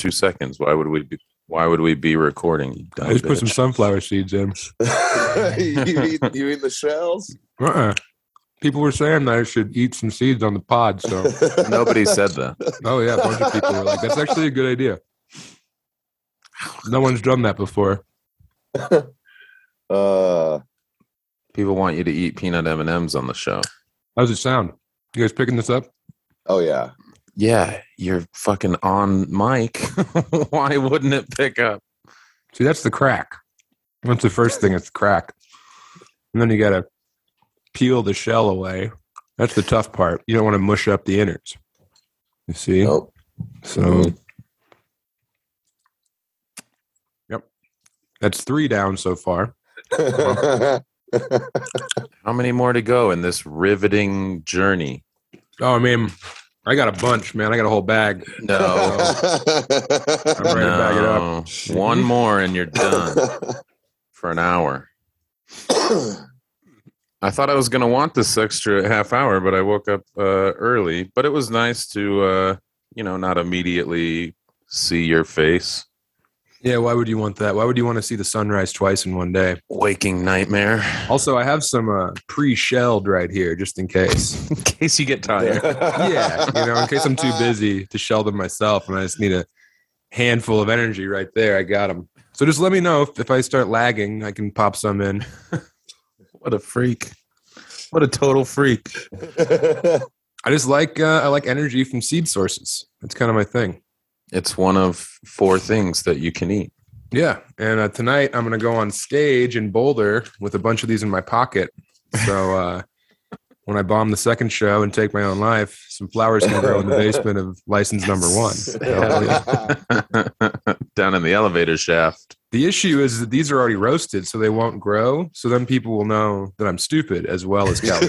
two seconds. Why would we be? Why would we be recording? you dumb I just put some sunflower seeds in. you, eat, you eat the shells? Uh-uh. People were saying that I should eat some seeds on the pod. So, Nobody said that. oh yeah, a bunch of people were like, "That's actually a good idea." No one's done that before. Uh, People want you to eat peanut M and M's on the show. How's it sound? You guys picking this up? oh yeah. Yeah, you're fucking on mic. Why wouldn't it pick up? See, that's the crack. That's the first thing. It's the crack, and then you got to peel the shell away. That's the tough part. You don't want to mush up the innards. You see? Nope. So, mm-hmm. Yep. that's three down so far. How many more to go in this riveting journey? Oh, I mean, I got a bunch, man. I got a whole bag. No, I'm ready to bag it up. no. One more and you're done for an hour. I thought I was going to want this extra half hour, but I woke up uh, early. But it was nice to, uh, you know, not immediately see your face. Yeah, why would you want that? Why would you want to see the sunrise twice in one day? Waking nightmare. Also, I have some uh, pre-shelled right here, just in case. In case you get tired. yeah, you know, in case I'm too busy to shell them myself, and I just need a handful of energy right there. I got them. So just let me know if, if I start lagging, I can pop some in. What a freak. What a total freak. I just like uh, I like energy from seed sources. That's kind of my thing. It's one of four things that you can eat. Yeah, and uh, tonight I'm going to go on stage in Boulder with a bunch of these in my pocket. So uh, when I bomb the second show and take my own life, some flowers can grow in the basement of license number one. Down in the elevator shaft. The issue is that these are already roasted, so they won't grow. So then people will know that I'm stupid as well as Kelly.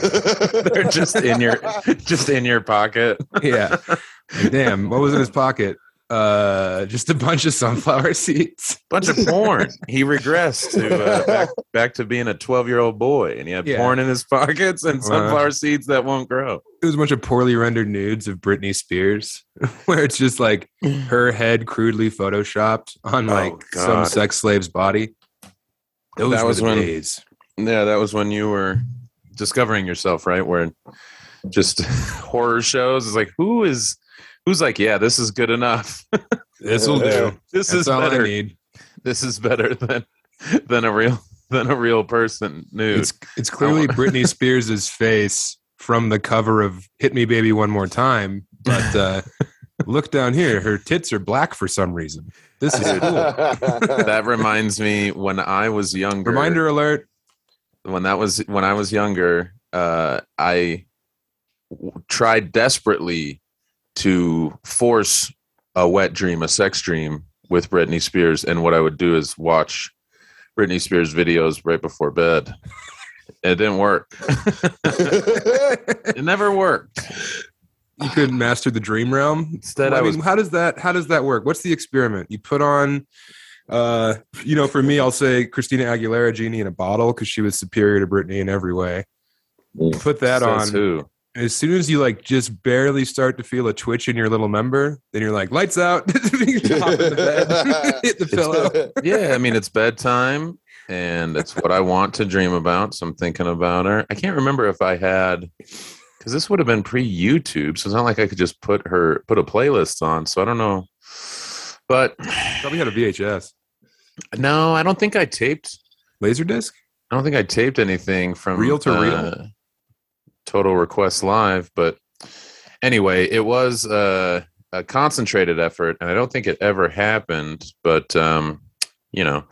They're just in your just in your pocket. yeah. Like, damn, what was in his pocket? Uh, just a bunch of sunflower seeds. Bunch of porn. He regressed to uh, back back to being a twelve year old boy, and he had Yeah. porn in his pockets and sunflower seeds that won't grow. It was a bunch of poorly rendered nudes of Britney Spears, where it's just like her head crudely photoshopped on Oh, like some sex slave's body. Those That was when- days. Yeah, that was when you were discovering yourself, right? Where just horror shows is like, who is who's like, yeah, this is good enough. This will do. This That's is all I better. need. This is better than than a real than a real person nude. It's it's clearly Britney Spears' face from the cover of "Hit Me, Baby, One More Time," but uh, look down here, her tits are black for some reason. This is cool. that reminds me when I was younger. Reminder alert: when that was when I was younger, uh, I w- tried desperately to force a wet dream, a sex dream with Britney Spears, and what I would do is watch Britney Spears videos right before bed. It didn't work. it never worked. you couldn't master the dream realm. Instead, Well, I I was mean, how does that how does that work? What's the experiment? You put on, uh, you know, for me, I'll say Christina Aguilera genie in a bottle because she was superior to Britney in every way. Put that on. who? As soon as you like just barely start to feel a twitch in your little member, then you're like, lights out, hop the bed, hit the pillow. Yeah, I mean it's bedtime and it's what I want to dream about. So I'm thinking about her. I can't remember if I had because this would have been pre-YouTube, so it's not like I could just put her put a playlist on. So I don't know. But Probably had a VHS. no, I don't think I taped Laserdisc? I don't think I taped anything from Reel to reel? uh, Total Request Live, but anyway, it was uh, a concentrated effort, and I don't think it ever happened. But um, you know,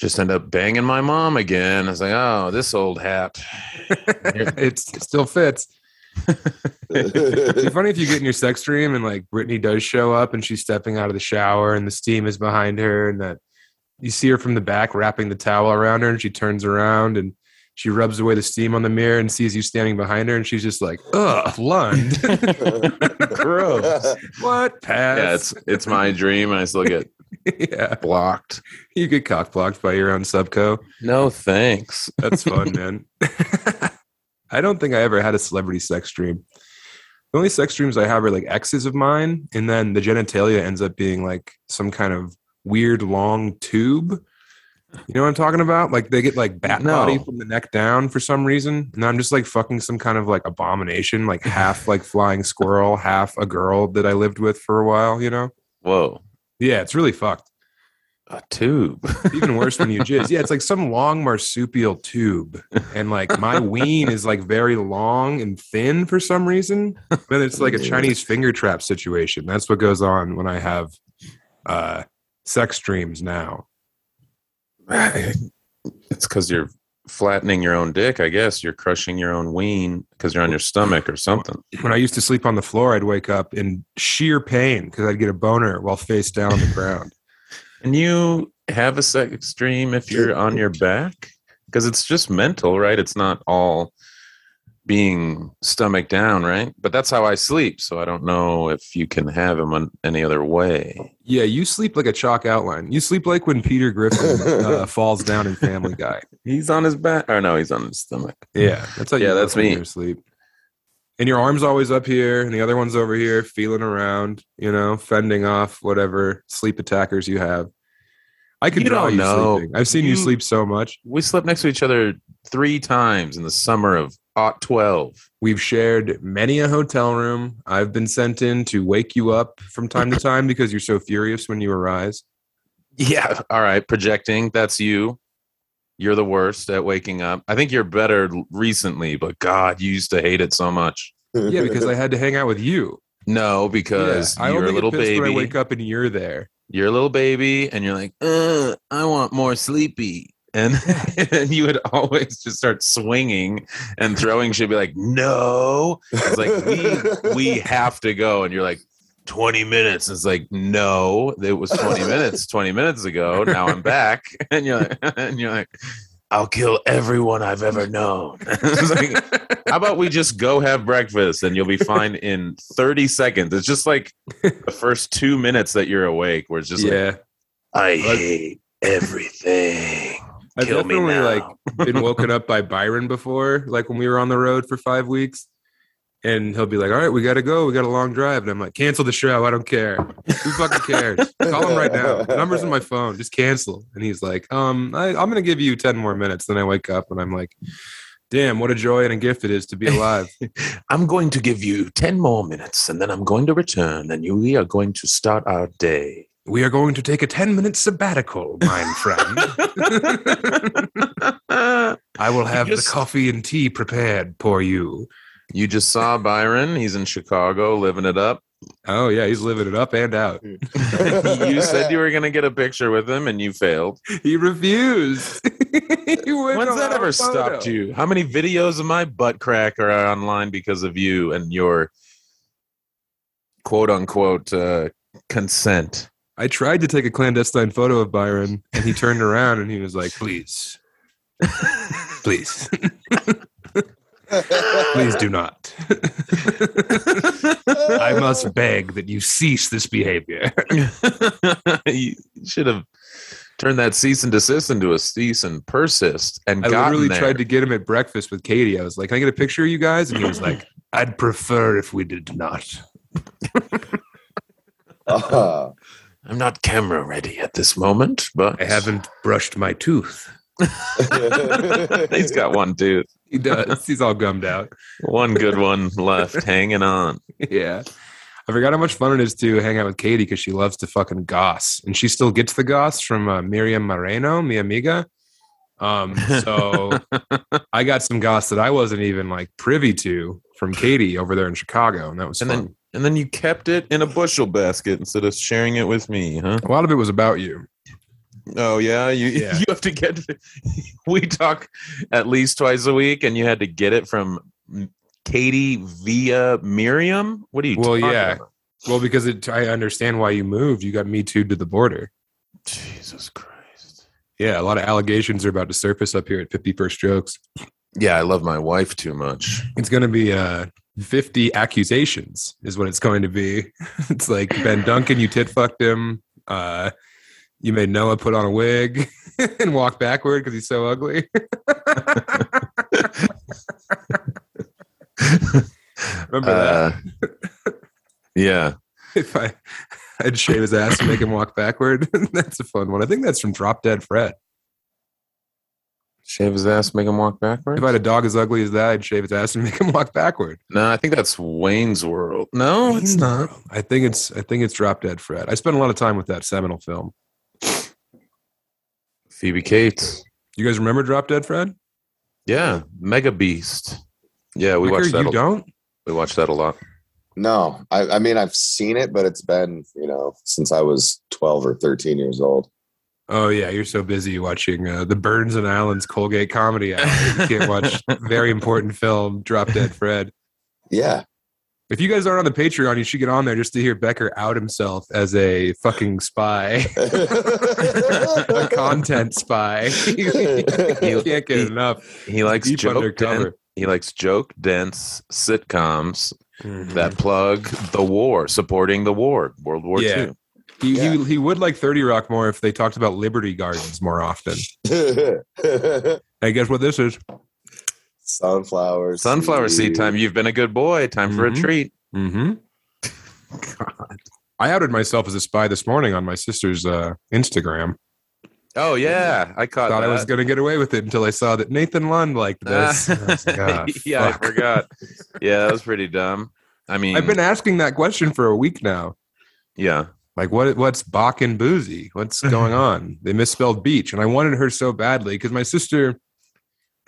just end up banging my mom again. I was like, oh, this old hat. it still fits. It'd be funny if you get in your sex dream and like Brittany does show up and she's stepping out of the shower and the steam is behind her and that you see her from the back wrapping the towel around her and she turns around and she rubs away the steam on the mirror and sees you standing behind her and she's just like, ugh, Lund. Gross. what? Pass. Yeah, it's it's my dream. I still get yeah. blocked. You get cock blocked by your own subco. No thanks. That's fun, man. I don't think I ever had a celebrity sex dream. The only sex dreams I have are like exes of mine, and then the genitalia ends up being like some kind of weird long tube. You know what I'm talking about? Like they get like bat No. body from the neck down for some reason, and I'm just like fucking some kind of like abomination, like half like flying squirrel, half a girl that I lived with for a while. You know? Whoa, Yeah, it's really fucked. a tube. Even worse when you jizz. Yeah, it's like some long marsupial tube, and like my ween is like very long and thin for some reason. But it's like a Chinese finger trap situation. That's what goes on when I have uh, sex dreams now. it's because you're flattening your own dick. I guess you're crushing your own ween because you're on your stomach or something. When I used to sleep on the floor, I'd wake up in sheer pain because I'd get a boner while face down on the ground. and you have a sex dream if you're on your back? Because it's just mental, right? It's not all being stomach down, right? But that's how I sleep. So I don't know if you can have them on any other way. Yeah, you sleep like a chalk outline. You sleep like when Peter Griffin uh, falls down in Family Guy. He's on his back. Or no, he's on his stomach. Yeah, that's how Yeah, that's me. you're. And your arm's always up here, and the other one's over here, feeling around. You know, fending off whatever sleep attackers you have. I could You draw don't you know. sleeping. I've seen you, You- sleep so much. We slept next to each other three times in the summer of aught 12. We've shared many a hotel room. I've been sent in to wake you up from time to time because you're so furious when you arise. Yeah. All right. Projecting. That's you. You're the worst at waking up. I think you're better recently, but God, you used to hate it so much. Yeah, because I had to hang out with you. No, because Yeah, I you're a little pissed when I wake up and you're there. You're a little baby, and you're like, I want more sleepy. And, and you would always just start swinging and throwing shit. Be like, no. It's like we we have to go, and you're like, 20 minutes. It's like, no, it was 20 minutes 20 minutes ago. Now I'm back. And you're like, and you're like, I'll kill everyone I've ever known. Like, how about we just go have breakfast and you'll be fine in 30 seconds? It's just like the first two minutes that you're awake, where it's just like, yeah, I hate everything. I've Kill definitely like been woken up by Byron before, like when we were on the road for five weeks. And he'll be like, "All right, we got to go. We got a long drive." And I'm like, "Cancel the show. I don't care. Who fucking cares? Call him right now. The number's in my phone. Just cancel." And he's like, "Um, I, I'm gonna give you ten more minutes." Then I wake up and I'm like, "Damn, what a joy and a gift it is to be alive." I'm going to give you 10 more minutes and then I'm going to return and you, we are going to start our day. We are going to take a ten minute sabbatical, my friend. I will have Just- the coffee and tea prepared for you. you just saw Byron. He's in Chicago living it up. Oh yeah, he's living it up and out. you said you were going to get a picture with him and you failed. He refused. He When's that ever photo. stopped you? How many videos of my butt crack are online because of you and your quote unquote uh, consent? I tried to take a clandestine photo of Byron, and he turned around and he was like, "Please, please, please do not. I must beg that you cease this behavior." you should have turned that cease and desist into a cease and persist and I gotten literally there. tried to get him at breakfast with Katie. I was like, "Can I get a picture of you guys?" And he was like, "I'd prefer if we did not." Ah. I'm not camera ready at this moment, but I haven't brushed my tooth. He's got one tooth, He does. He's all gummed out. one good one left, hanging on. Yeah. I forgot how much fun it is to hang out with Katie because she loves to fucking goss. And she still gets the goss from uh, Miriam Moreno, mi amiga. Um, so I got some goss that I wasn't even like privy to from Katie over there in Chicago. And that was And fun. then and then you kept it in a bushel basket instead of sharing it with me, huh? a lot of it was about you. Oh yeah, you Yeah. you have to get. We talk at least twice a week, and you had to get it from Katie via Miriam. What are you? Well, yeah. about? Well, because it, I understand why you moved. You got me too to the border. Jesus Christ. Yeah, a lot of allegations are about to surface up here at 51st Jokes. Yeah, I love my wife too much. It's going to be uh, 50 accusations, is what it's going to be. it's like Ben Duncan, you tit fucked him. Uh, you made Noah put on a wig and walk backward because he's so ugly. Remember that? Uh, yeah. If I, I'd shave his ass and make him walk backward. that's a fun one. I think that's from Drop Dead Fred. Shave his ass, make him walk backwards. If I had a dog as ugly as that, I'd shave his ass and make him walk backward. no, I think that's Wayne's World. No, it's not. I think it's I think it's Drop Dead Fred. I spent a lot of time with that seminal film. Phoebe Cates. You guys remember Drop Dead Fred? Yeah, Mega Beast. Yeah, we Wicker, watched that. you A, don't? we watched that a lot. No, I, I mean I've seen it, but it's been you know since I was twelve or thirteen years old. Oh yeah, you're so busy watching uh, the Burns and Allen's Colgate comedy hour. You can't watch very important film Drop Dead Fred. Yeah, If you guys aren't on the Patreon, you should get on there just to hear Becker out himself as a fucking spy, a content spy. he, can't get enough. He likes Deep joke. undercover. Den- he likes joke dense sitcoms Mm-hmm. that plug the war, supporting the war, World War Yeah. II. He, Yeah. he he would like Thirty Rock more if they talked about Liberty Gardens more often. Hey, guess what this is? Sunflower. Sunflower seed time. You've been a good boy. Time for a Mhm. treat. Mm-hmm. I outed myself as a spy this morning on my sister's uh, Instagram. Oh yeah, I caught Thought that. I was going to get away with it until I saw that Nathan Lund liked this. I was like, "Ah, yeah, I forgot. Yeah, that was pretty dumb. I mean, I've been asking that question for a week now. yeah. Like, what? What's Bach and Boozy? What's going on? They misspelled beach, and I wanted her so badly because my sister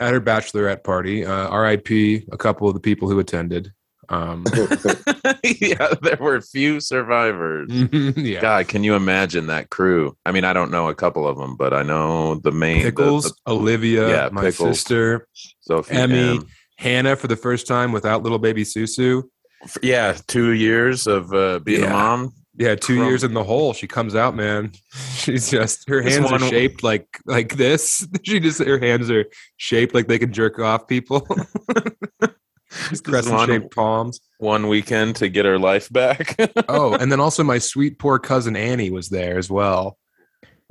at her bachelorette party, uh, R.I.P. A couple of the people who attended. Um, yeah, there were few survivors. yeah, God, can you imagine that crew? I mean, I don't know a couple of them, but I know the main Pickles, the- Olivia, Yeah, my Pickles. sister, Sophie Emmy. M. Hannah for the first time without little baby Susu. Yeah, two years of uh, being Yeah. a mom. Yeah, two years in the hole. She comes out, man. She's just her hands are shaped like like this. She just her hands are shaped like they can jerk off people. Crescent one- shaped palms. One weekend to get her life back. Oh, and then also my sweet poor cousin Annie was there as well.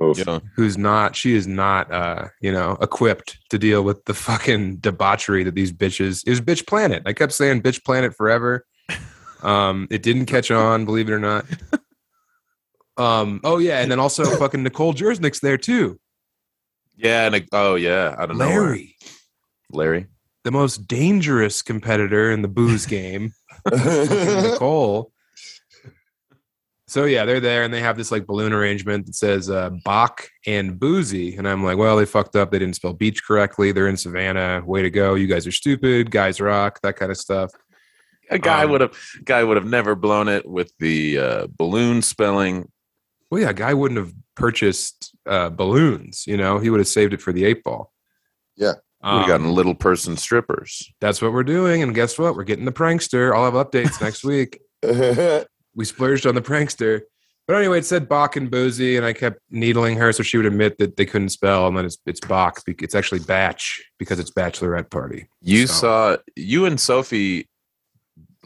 Yeah. Who's not? She is not, uh, you know, equipped to deal with the fucking debauchery that these bitches. is. bitch planet. I kept saying bitch planet forever. Um, it didn't catch on, believe it or not. Um, oh yeah, and then also fucking Nicole Jersnick's there too. Yeah, and oh yeah, I don't know. Larry, Larry. the most dangerous competitor in the booze game. Nicole. So yeah, they're there and they have this like balloon arrangement that says uh, Bach and Boozy, and I'm like, well, they fucked up. They didn't spell beach correctly. They're in Savannah. Way to go! You guys are stupid. Guys rock. That kind of stuff. A guy Um, would have guy would have never blown it with the uh, balloon spelling. Well, yeah, a guy wouldn't have purchased uh, balloons. You know, he would have saved it for the eight ball. Yeah. Would have Um, gotten little person strippers. that's what we're doing, and guess what? We're getting the prankster. I'll have updates next week. we splurged on the prankster. But anyway, it said Bach and Boozy, and I kept needling her so she would admit that they couldn't spell, and then it's it's Bach. It's actually Batch because it's bachelorette party. You So- saw you and Sophie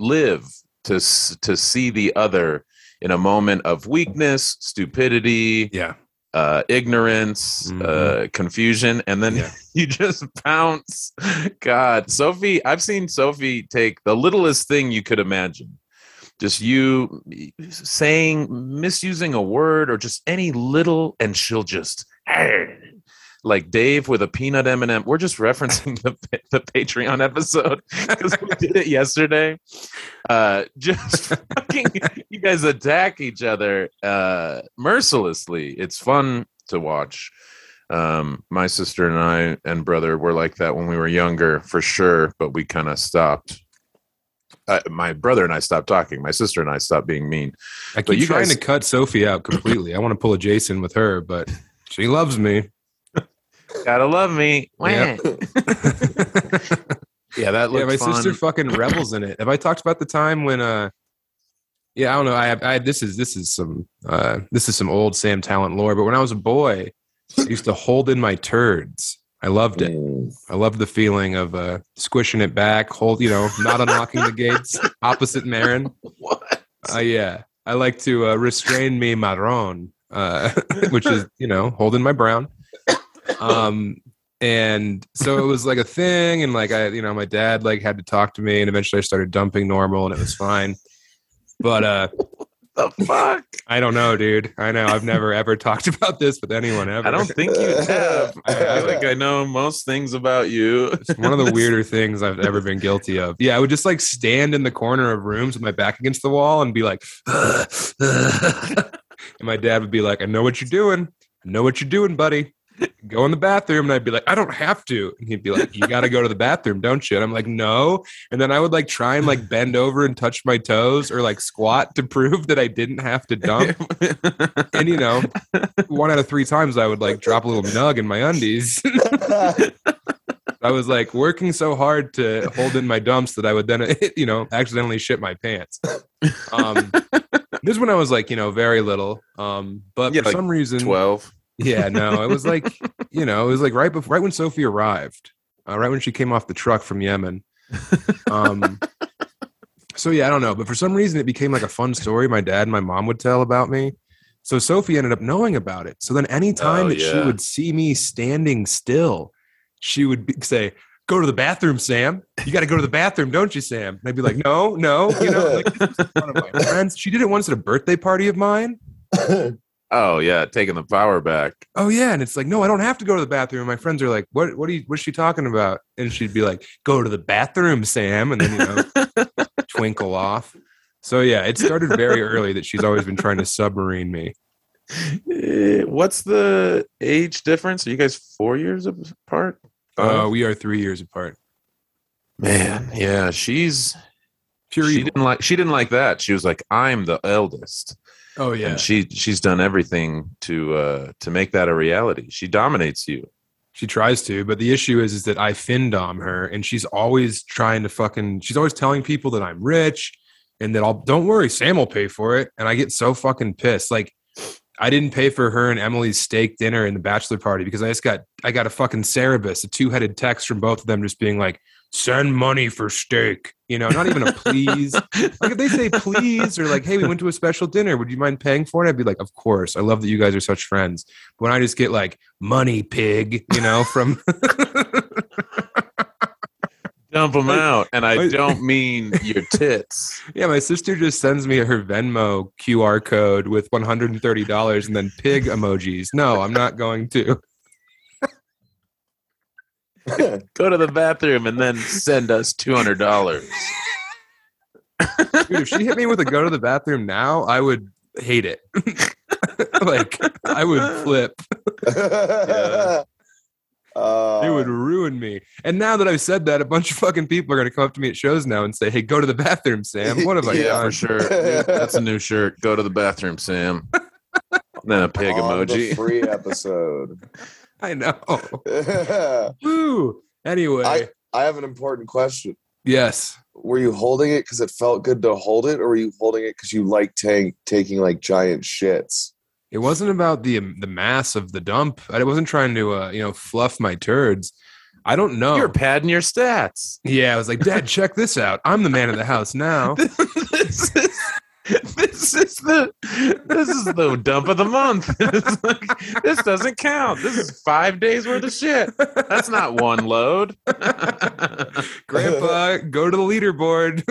live to to see the other in a moment of weakness, stupidity, Yeah, uh, ignorance, Mhm. uh, confusion, and then Yeah. you just pounce. God, Sophie, I've seen Sophie take the littlest thing you could imagine. Just you saying, misusing a word, or just any little, and she'll just like Dave with a peanut M and m We're just referencing the the Patreon episode because we did it yesterday. Uh, just fucking, you guys attack each other uh, mercilessly. It's fun to watch. Um, my sister and I and brother were like that when we were younger, for sure, but we kind of stopped. Uh, my brother and I stopped talking. My sister and I stopped being mean. I But you trying guys- to cut Sophie out completely. I want to pull a Jason with her, but she loves me. Gotta love me. Yeah. Yeah, that yeah, my fun. sister fucking revels in it. Have I talked about the time when uh yeah, I don't know. I have I this is this is some uh this is some old Sam Tallent lore, but when I was a boy, I used to hold in my turds. I loved it. Mm. I loved the feeling of uh squishing it back, hold you know, not unlocking the gates, opposite Marin. what? Uh yeah. I like to uh, restrain me marron, uh which is, you know, holding my brown. Um and so it was like a thing and like i you know my dad like had to talk to me and eventually i started dumping normal and it was fine but uh The fuck? i don't know dude i know i've never ever talked about this with anyone ever I don't think you have. I feel like I know most things about you. It's one of the weirder things I've ever been guilty of. Yeah, I would just like stand in the corner of rooms with my back against the wall and be like, and my dad would be like, I know what you're doing. I know what you're doing, buddy. Go in the bathroom. And I'd be like, I don't have to. And he'd be like, You got to go to the bathroom, don't you? And I'm like, No. And then I would like try and like bend over and touch my toes or like squat to prove that I didn't have to dump. And you know, one out of three times I would like drop a little nug in my undies. I was like working so hard to hold in my dumps that I would then, you know, accidentally shit my pants. Um, this is when I was like, you know, very little. Um, but Yeah, for like some reason, Twelve. Yeah, no, it was like, you know, it was like right before, right when Sophie arrived, uh, right when she came off the truck from Yemen. Um, so yeah, I don't know, but for some reason, it became like a fun story. My dad and my mom would tell about me. So Sophie ended up knowing about it. So then, anytime Oh, that she would see me standing still, she would be, say, "Go to the bathroom, Sam. You got to go to the bathroom, don't you, Sam?" And I'd be like, "No, no." You know, like this was one of my friends. She did it once at a birthday party of mine. Oh yeah, taking the power back. oh yeah and it's like no i don't have to go to the bathroom my friends are like what what are you what's she talking about and she'd be like go to the bathroom sam and then you know twinkle off so yeah it started very early that she's always been trying to submarine me Eh, What's the age difference? Are you guys four years apart? uh, we are three years apart Man, yeah, she's pure she evil. didn't like she didn't like that. She was like, I'm the eldest. Oh yeah And she she's done everything to uh to make that a reality. She dominates you. She tries to, but the issue is is that I findom her, and she's always trying to fucking. She's always telling people that I'm rich, and that I'll. Don't worry, Sam will pay for it, and I get so fucking pissed. Like, I didn't pay for her and Emily's steak dinner in the bachelor party because I just got I got a fucking Cerberus, a two headed text from both of them, just being like, "Send money for steak," you know, not even a please. like if they say please or like, "Hey, we went to a special dinner. Would you mind paying for it?" I'd be like, "Of course. I love that you guys are such friends." But when I just get like money pig, you know, from Dump them Like- out. And I don't mean your tits. yeah, my sister just sends me her Venmo QR code with one hundred and thirty dollars and then pig emojis. No, I'm not going to. Go to the bathroom and then send us two hundred dollars. Dude, if she hit me with a go to the bathroom now, I would hate it. like I would flip. Yeah. Uh, It would ruin me. And now that I've said that, a bunch of fucking people are going to come up to me at shows now and say, "Hey, go to the bathroom, Sam." What have I yeah, done? for sure. That's a new shirt. Go to the bathroom, Sam. then a pig on the emoji. free episode. I know. Anyway, I Woo. Anyway, have an important question. yes. Were you holding it because it felt good to hold it, or were you holding it because you like tank taking like giant shits? It wasn't about the the mass of the dump. I wasn't trying to uh, you know fluff my turds. I don't know. You're padding your stats. yeah, I was like, Dad, check this out. I'm the man of the house now. this is this is the this is the dump of the month. It's like, this doesn't count. This is five days worth of shit. That's not one load. Grandpa, go to the leaderboard.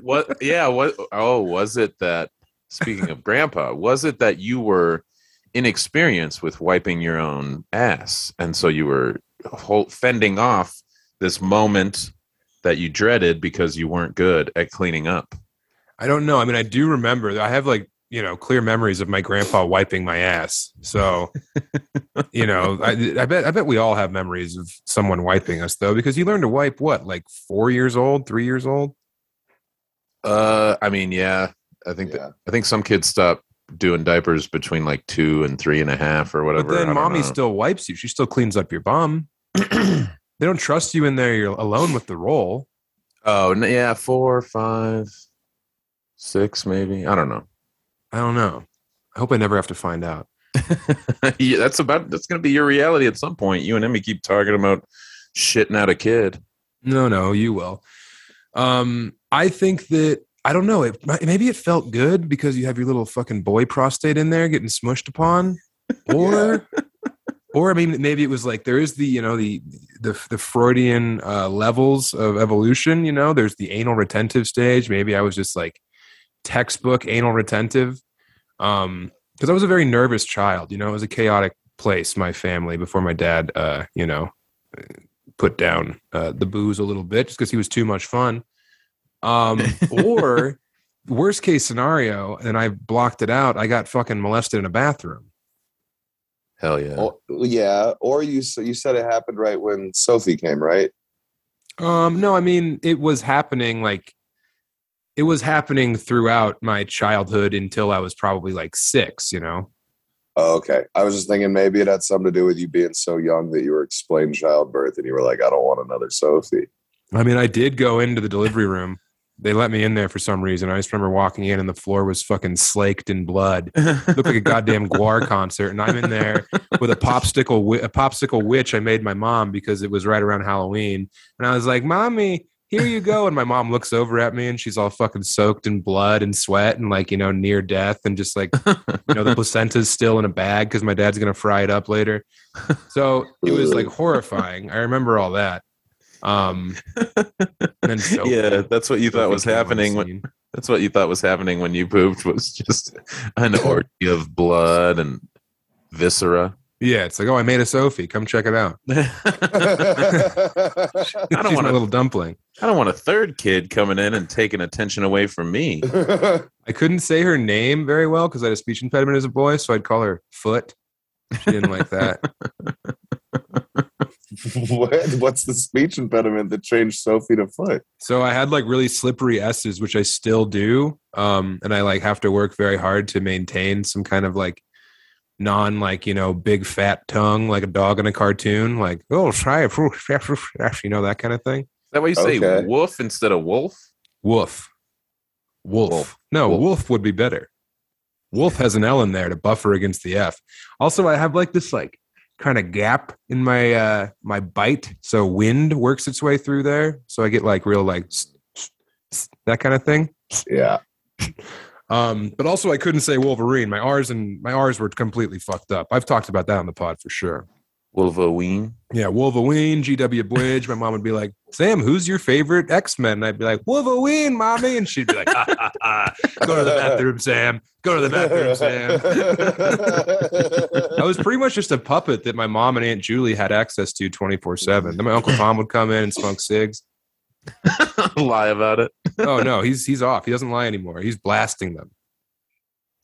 what? Yeah. What? Oh, was it that? Speaking of grandpa, was it that you were inexperienced with wiping your own ass, and so you were hol- fending off this moment that you dreaded because you weren't good at cleaning up? I don't know. I mean, I do remember. I have like you know clear memories of my grandpa wiping my ass. So you know, I, I bet I bet we all have memories of someone wiping us though, because you learn to wipe what like four years old, three years old. Uh, I mean, yeah, I think that. I think some kids stop doing diapers between like two and three and a half or whatever. But then mommy know. still wipes you. She still cleans up your bum. they don't trust you in there. You're alone with the roll. oh yeah, four, five, six, maybe. I don't know. I don't know. I hope I never have to find out. yeah, that's about that's gonna be your reality at some point. You and Emmy keep talking about shitting out a kid. No, no, you will. Um, I think that I don't know. It maybe it felt good because you have your little fucking boy prostate in there getting smushed upon, or or I mean, maybe it was like there is the you know the the the Freudian uh, levels of evolution. You know, there's the anal retentive stage. Maybe I was just like textbook anal retentive, um, because I was a very nervous child. You know, it was a chaotic place. My family before my dad, uh, you know, put down uh, the booze a little bit just because he was too much fun. Um, or worst case scenario, and I blocked it out. I got fucking molested in a bathroom. Hell yeah. Or, yeah, or you you said it happened right when Sophie came, right? Um, no, I mean it was happening like it was happening throughout my childhood until I was probably like six, you know. Oh, okay. I was just thinking maybe it had something to do with you being so young that you were explaining childbirth and you were like, I don't want another Sophie. I mean, I did go into the delivery room. They let me in there for some reason. I just remember walking in and the floor was fucking slaked in blood. Looked like a goddamn Gwar concert, and I'm in there with a popsicle, a popsicle witch I made my mom because it was right around Halloween, and I was like, "Mommy, here you go." And my mom looks over at me, and she's all fucking soaked in blood and sweat, and like you know, near death, and just like you know, the placenta's still in a bag because my dad's gonna fry it up later. So it was like horrifying. I remember all that. Um, Sophie- yeah, that's what you thought was came on the happening when that's what you thought was happening when you pooped was just an orgy of blood and viscera. Yeah, it's like, oh, I made a Sophie. Come check it out. I don't She's want a, little dumpling. I don't want a third kid coming in and taking attention away from me. I couldn't say her name very well because I had a speech impediment as a boy, so I'd call her Foot. She didn't like that. what? What's the speech impediment that changed Sophie to foot? So I had like really slippery S's, which I still do. Um, and I like have to work very hard to maintain some kind of like non like, you know, big fat tongue like a dog in a cartoon, like, oh try it, you know, that kind of thing. Is that why you say Okay. wolf instead of wolf? Wolf. Wolf. Wolf. No, Wolf. wolf. would be better. Wolf has an L in there to buffer against the F. Also, I have like this like kind of gap in my uh my bite, so wind works its way through there. So I get like real like that kind of thing. Yeah. Um, but also I couldn't say Wolverine. My R's and my R's were completely fucked up. I've talked about that on the pod for sure. Wolverine. Yeah, Wolverine, GW Bridge. My mom would be like, Sam, who's your favorite X Men? And I'd be like, Wolverine, mommy. And she'd be like, ha, ha, ha. Go to the bathroom, Sam. Go to the bathroom, Sam. I was pretty much just a puppet that my mom and Aunt Julie had access to 24 7. Then my Uncle Tom would come in and smoke cigs. Lie about it. Oh, no, he's he's off. He doesn't lie anymore. He's blasting them.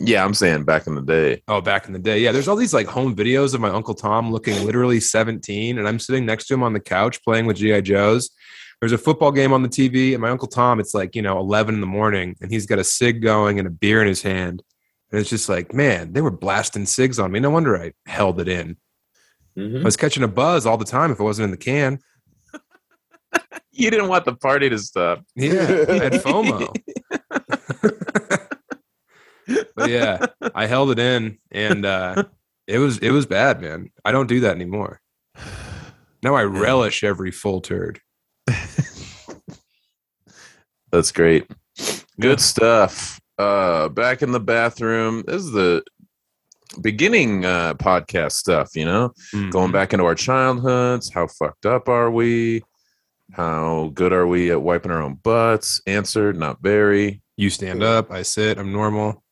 Yeah, I'm saying back in the day. Oh, back in the day. Yeah, there's all these like home videos of my Uncle Tom looking literally 17, and I'm sitting next to him on the couch playing with G.I. Joes. There's a football game on the TV, and my Uncle Tom, it's like, you know, 11 in the morning, and he's got a cig going and a beer in his hand. And it's just like, man, they were blasting cigs on me. No wonder I held it in. I Mhm. was catching a buzz all the time if it wasn't in the can. You didn't want the party to stop. Yeah, I had FOMO. but yeah, I held it in, and uh, it was it was bad, man. I don't do that anymore. Now I relish every full turd. That's great. Good stuff. Uh back in the bathroom. This is the beginning uh podcast stuff, you know? Going Mhm. back into our childhoods, how fucked up are we? How good are we at wiping our own butts? Answer, not very. You stand up, I sit, I'm normal.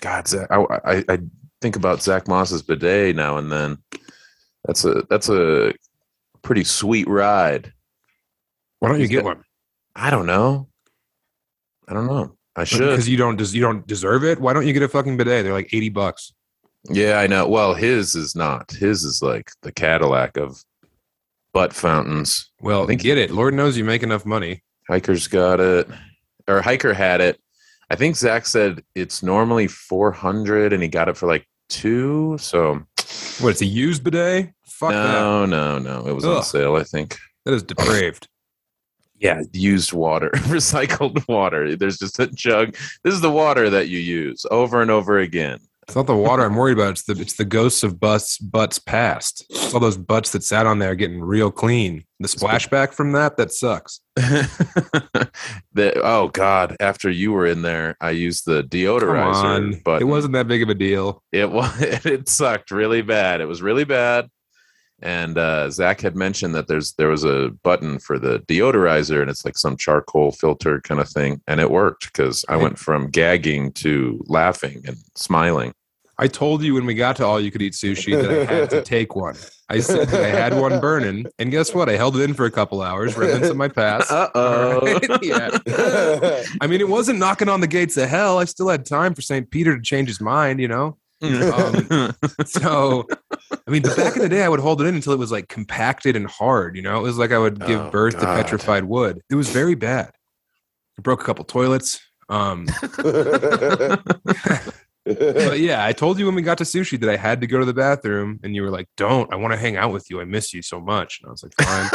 God, Zach, I, I, I think about Zach Moss's bidet now and then. That's a that's a pretty sweet ride. Why don't you get one? I don't know. I don't know. I should. Because you don't des- you don't deserve it. Why don't you get a fucking bidet? They're like eighty bucks. Yeah, I know. Well, his is not. His is like the Cadillac of butt fountains. Well, I think- get it. Lord knows you make enough money. Hiker's got it, or Hiker had it. I think Zach said it's normally four hundred, and he got it for like two. So What? It's a used bidet. Fuck that. no, no, no. It was on sale. I think. That is depraved. Yeah, used water, recycled water. There's just a jug. This is the water that you use over and over again. It's not the water I'm worried about. It's the it's the ghosts of butts butts past. It's all those butts that sat on there getting real clean. The splashback from that that sucks. the, oh God! After you were in there, I used the deodorizer, but it wasn't that big of a deal. It was. It sucked really bad. It was really bad. And uh, Zach had mentioned that there's there was a button for the deodorizer, and it's like some charcoal filter kind of thing, and it worked because I went from gagging to laughing and smiling. I told you when we got to all you could eat sushi that I had to take one. I said that I had one burning, and guess what? I held it in for a couple hours, remnants of my past. Uh oh. Alright, yeah. I mean, it wasn't knocking on the gates of hell. I still had time for St. Peter to change his mind, you know? So, I mean, but back in the day, I would hold it in until it was like compacted and hard, you know? It was like I would give Oh, birth to petrified wood. It was very bad. I broke a couple toilets. Um, but yeah, I told you when we got to sushi that I had to go to the bathroom, and you were like, "Don't! I want to hang out with you. I miss you so much." And I was like, "Fine."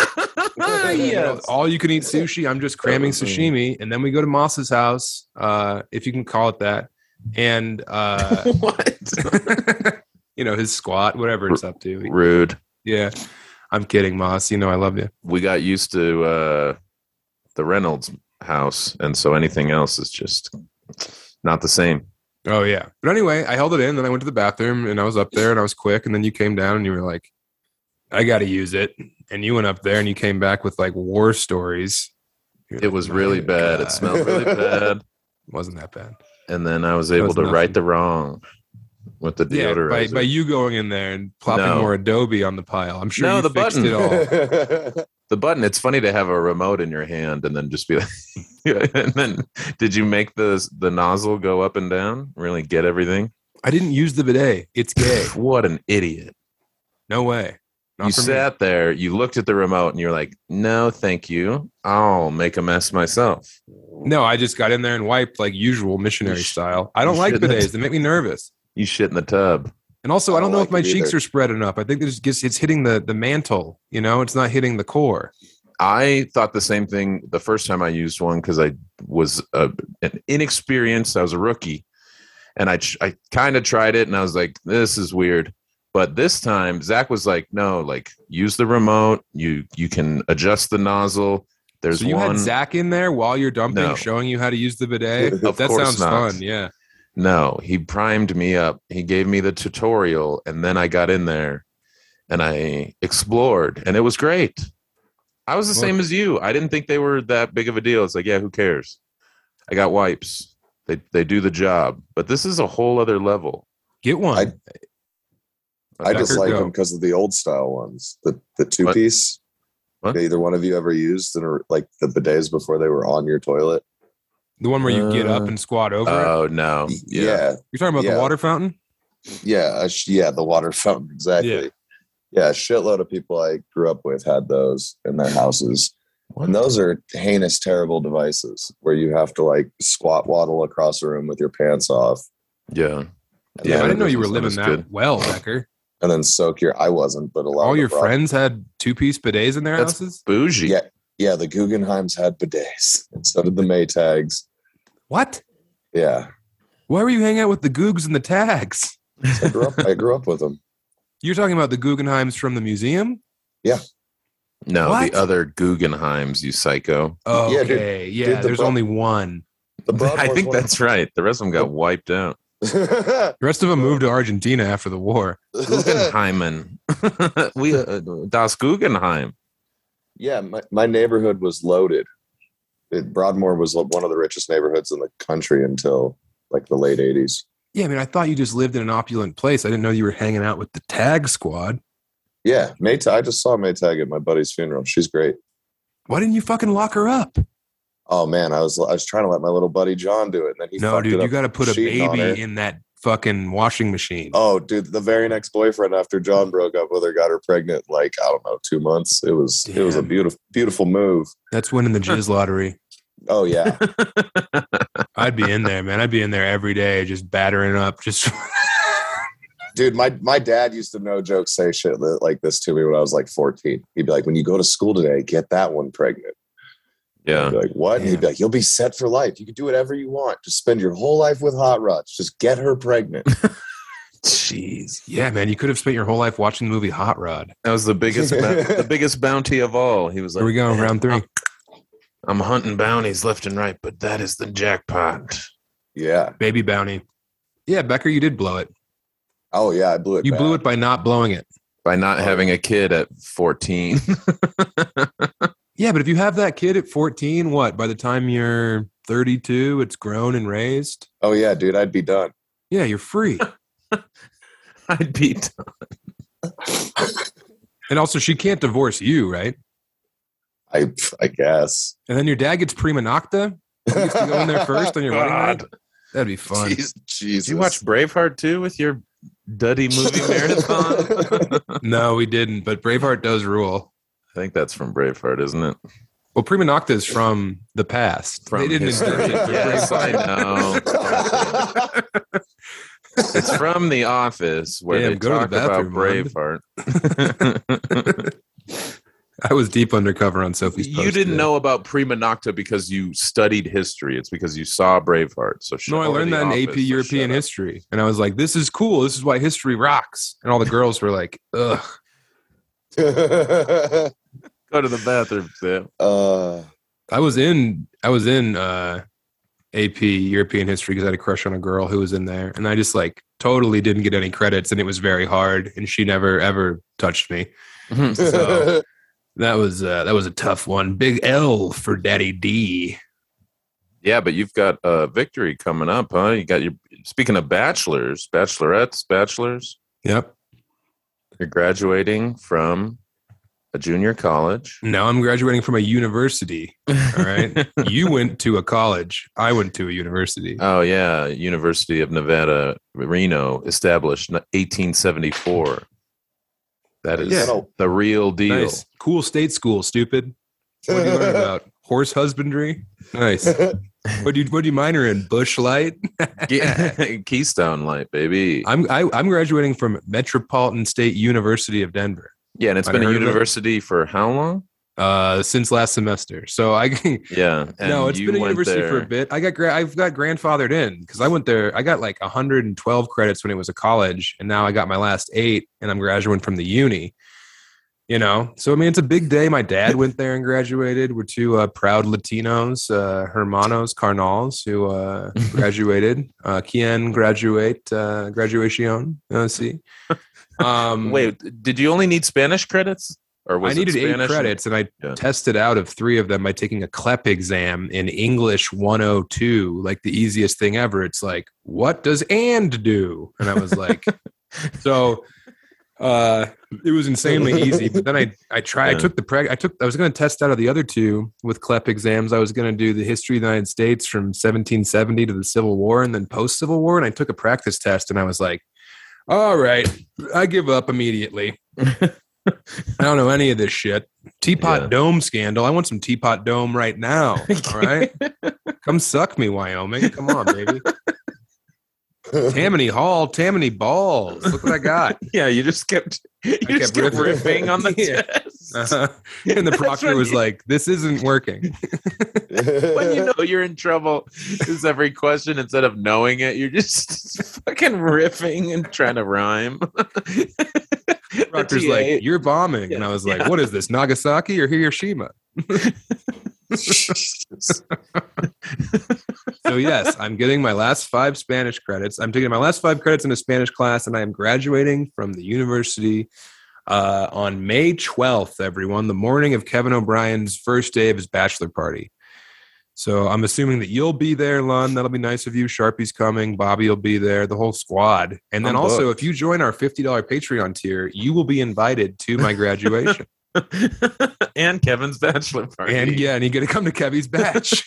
You know, yes. all you can eat sushi. I'm just cramming sashimi, and then we go to Moss's house, uh, if you can call it that, and uh, what? you know his squat, whatever it's up to. Rude. Yeah, I'm kidding, Moss. You know I love you. We got used to uh, the Reynolds house, and so anything else is just not the same. Oh yeah. But anyway, I held it in, then I went to the bathroom and I was up there and I was quick, and then you came down and you were like, I gotta use it. And you went up there and you came back with like war stories. You're It like, was really bad. God." It smelled really bad. wasn't that bad. And then I was able was to nothing. right the wrong with the Yeah, by, by you going in there and plopping No. more Adobe on the pile. I'm sure No, you the fixed button. it all. the button. It's funny to have a remote in your hand and then just be like, and then did you make the the nozzle go up and down? Really get everything? I didn't use the bidet. It's gay. What an idiot! No way. Not you for me. sat there, you looked at the remote, and you're like, "No, thank you. I'll make a mess myself." No, I just got in there and wiped like usual missionary sh- style. I don't like bidets. They make me nervous. You shit in the tub. And also, I I don't don't know like if my cheeks either. are spreading up. I think it's just it's hitting the the mantle. You know, it's not hitting the core. I thought the same thing the first time I used one because I was uh, an inexperienced. I was a rookie, and I I kind of tried it, and I was like, "This is weird." But this time, Zach was like, "No, like use the remote. You you can adjust the nozzle. There's so you one. had Zach in there while you're dumping, No. showing you how to use the bidet. Of that course sounds not. fun. Yeah. No, he primed me up. He gave me the tutorial, and then I got in there, and I explored, and it was great. I was the Well- same as you. I didn't think they were that big of a deal. It's like, yeah, who cares? I got wipes. They they do the job, but this is a whole other level. Get one. I- I Becker, just like go. them because of the old style ones. The the two What? piece. What? Either one of you ever used and like the bidets before they were on your toilet? the one where you get up Uh, and squat over it. Oh no, Yeah, yeah, yeah, You're talking about yeah. the water fountain? yeah, sh- yeah, the water fountain exactly. Yeah. a shitload of people I grew up with had those in their houses, and those are heinous, terrible devices where you have to like squat waddle across a room with your pants off. yeah. and Yeah, I didn't know you were living that good. well, Becker. And then soak your. I wasn't, but a lot. All of your broad- friends had two piece bidets in their That's- houses. Bougie. Yeah. Yeah, the Guggenheims had bidets, and so did the Maytags. What? Yeah, Why were you hanging out with the Googs and the Tags? I grew up. I grew up with them. You're talking about the Guggenheims from the museum? Yeah. No, What? the other Guggenheims, you psycho. Oh, Yeah, dude. okay. Yeah, Dude, the there's bro- only one. The I think one that's right. The rest of them got oh. wiped out. The rest of them moved to Argentina after the war. Guggenheimen. we uh, Das Guggenheim. yeah, my, my neighborhood was loaded. It, Broadmoor was one of the richest neighborhoods in the country until like the late '80s. Yeah, I mean, I thought you just lived in an opulent place. I didn't know you were hanging out with the Tag Squad. Yeah, Maytag. I just saw Maytag at my buddy's funeral. She's great. Why didn't you fucking lock her up? Oh man, I was I was trying to let my little buddy John do it, and then he no, dude, it you got to put a baby in that fucking washing machine. Oh, dude, the very next boyfriend after John broke up with her got her pregnant. Like I don't know, two months. It was it was a beautiful beautiful move. That's winning the jizz lottery. Oh yeah, I'd be in there, man. I'd be in there every day, just battering up. Just dude. My my dad used to no joke say shit like this to me when I was like fourteen. He'd be like, "When you go to school today, get that one pregnant." I'd Yeah. be like, what? And he'd be like, you'll be set for life. You can do whatever you want. Just spend your whole life with hot rods. Just get her pregnant. Jeez, Yeah, man, you could have spent your whole life watching the movie Hot Rod. that was the biggest the biggest bounty of all. He was like, Here we go, round three. I'm hunting bounties left and right, but that is the jackpot. yeah. Baby bounty. Yeah, Becker, you did blow it. Oh yeah, I blew it. You bad. blew it by not blowing it. By not Oh. having a kid at 14. Yeah, but if you have that kid at 14, what? By the time you're 32, it's grown and raised. Oh yeah, dude, I'd be done. Yeah, you're free. I'd be done. and also, she can't divorce you, right? I I guess. And then your dad gets prima nocta. He gets to go in there first on your wedding night. That'd be fun. Jeez, Jesus. Did you watch Braveheart too with your duddy movie marathon? No, we didn't, but Braveheart does rule. I think that's from Braveheart, isn't it? Well, prima nocta is from the past. From they didn't history. it. Yes, I know. It's from The Office where Damn, they go talk the about Braveheart. I was deep undercover on Sophie's. you didn't today. know about Prima Nocta because you studied history. It's because you saw Braveheart. So No, I learned that in AP so European history, and I was like, "This is cool. This is why history rocks." And all the girls were like, "Ugh." Go to the bathroom, Sam. uh, I was in I was in uh AP European history because I had a crush on a girl who was in there, and I just like totally didn't get any credits, and it was very hard, and she never ever touched me. So- That was uh, that was a tough one. Big L for Daddy D. yeah, but you've got a victory coming up, huh? You got your speaking of bachelors, bachelorettes, bachelors. Yep. You're graduating from a junior college. Now I'm graduating from a university. All right. you went to a college. I went to a university. Oh yeah, University of Nevada, Reno, established 1874. That is Yeah. the real deal. Nice. Cool state school, stupid. What do you learn about? Horse husbandry? Nice. What do you what do you minor in? Busch light? Ge- Keystone Light, baby. I'm I, I'm graduating from Metropolitan State University of Denver. Yeah, and it's been a heard of it. university for how long? Uh since last semester. So I Yeah, no, it's been a university for a bit. I got gra- I've got grandfathered in because I went there. I got like 112 credits when it was a college, and now I got my last eight, and I'm graduating from the uni. You know, so I mean, it's a big day. My dad went there and graduated. We're two uh, proud Latinos, uh, hermanos carnals, who uh, graduated. Uh, Kien graduate, uh, graduation. Uh, see, um, Wait, did you only need Spanish credits, or was I it needed eight Spanish? credits, and I Yeah. tested out of three of them by taking a CLEP exam in English 102, like the easiest thing ever. It's like, what does and do? And I was like, so uh, it was insanely easy. But then I I tried. I took the preg. I took. I was going to test out of the other two with CLEP exams. I was going to do the history of the United States from 1770 to the Civil War, and then post Civil War. And I took a practice test, and I was like, all right, I give up immediately. I don't know any of this shit. Teapot Yeah. Dome scandal. I want some Teapot Dome right now. All right. Come suck me, Wyoming. Come on, baby. Tammany Hall, Tammany Balls. Look what I got. Yeah, you just kept you kept just kept riffing. riffing on the Yeah. test. Uh-huh. And the proctor was you- like, this isn't working. when you know you're in trouble, is every question instead of knowing it, you're just fucking riffing and trying to rhyme. The Proctor's like, you're bombing. And I was like, Yeah. what is this, Nagasaki or Hiroshima? So yes, I'm getting my last five Spanish credits. I'm taking my last five credits in a Spanish class, and I am graduating from the university uh, on May 12th. Everyone, the morning of Kevin O'Brien's first day of his bachelor party. So I'm assuming that you'll be there, Lon. That'll be nice of you. Sharpie's coming. Bobby will be there. The whole squad. And then I'm also, booked. if you join our $50 Patreon tier, you will be invited to my graduation. and Kevin's bachelor party. and yeah, and you get to come to Kevy's batch.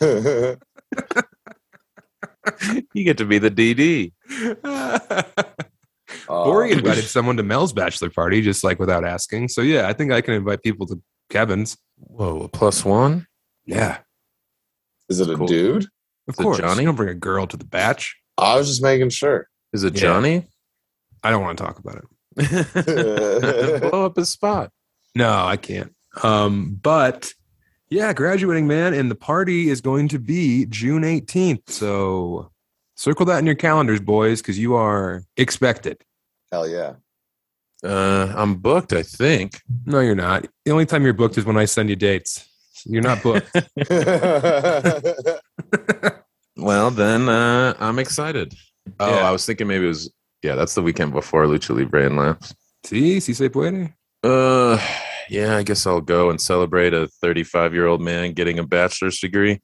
you get to be the DD. or he Um, invited someone to Mel's bachelor party, just like without asking. So yeah, I think I can invite people to Kevin's. Whoa, a plus one? Yeah, Is it a Cool. dude? of Is it course. Johnny? You don't bring a girl to the batch. I was just making sure. Is it Yeah. Johnny? I don't want to talk about it. Blow up his spot. No, I can't. Um, but yeah, graduating man, and the party is going to be June 18th. So Circle that in your calendars, boys, because you are expected. Hell yeah. Uh, I'm booked, I think. No, you're not. The only time you're booked is when I send you dates. You're not booked. Well, then uh, I'm excited. Oh, Yeah. I was thinking maybe it was yeah, that's the weekend before Lucha Libre and Laps. See, si se puede. Uh, yeah, I guess I'll go and celebrate a 35 year old man getting a bachelor's degree.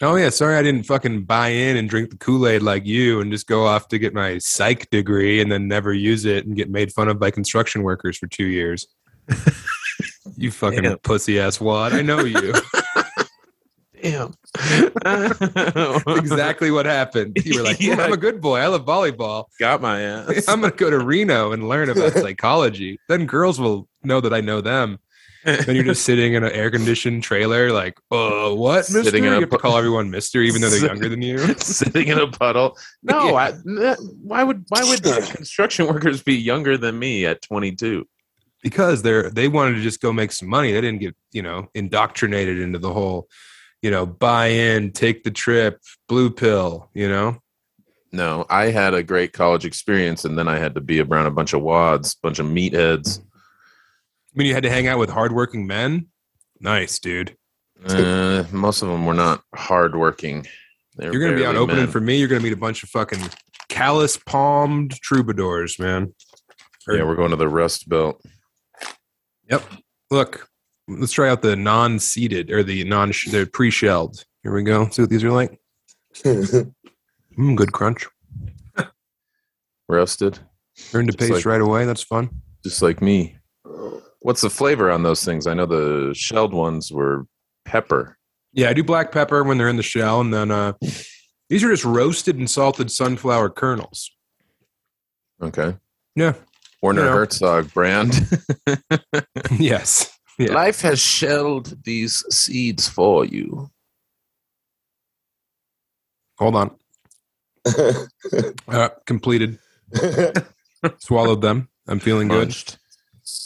Oh yeah, sorry I didn't fucking buy in and drink the Kool-Aid like you and just go off to get my psych degree and then never use it and get made fun of by construction workers for two years. you fucking pussy ass wad. I know you. Damn. exactly what happened. You were like, "Yeah. I'm a good boy. I love volleyball. Got my ass. I'm gonna go to Reno and learn about psychology. Then girls will know that I know them. Then you're just sitting in an air conditioned trailer, like, oh, what? Sitting in You a have to call everyone Mister, even though they're younger than you. sitting in a puddle. No, Yeah. I, eh, why would why would the construction workers be younger than me at 22? because they're they wanted to just go make some money. They didn't get you know indoctrinated into the whole, you know, buy in, take the trip, blue pill. You know, No, I had a great college experience, and then I had to be around a bunch of wads, bunch of meatheads. I mean, you had to hang out with hardworking men. Nice, dude. Uh, most of them were not hardworking. They were You're gonna be out opening men. for me. You're gonna meet a bunch of fucking callous palmed troubadours, man. Yeah, we're going to the Rust Belt. Yep. Look, let's try out the non-seeded or the non they're pre-shelled. Here we go. See what these are like. Mm, good crunch. Roasted. Turn to paste like- right away. That's fun. just like me. What's the flavor on those things? I know the shelled ones were pepper. Yeah, I do black pepper when they're in the shell, and then uh, these are just roasted and salted sunflower kernels. Okay. Yeah. Werner You know. Herzog brand. yes. Yeah. Life has shelled these seeds for you. Hold on. Uh, completed. Swallowed them. I'm feeling good.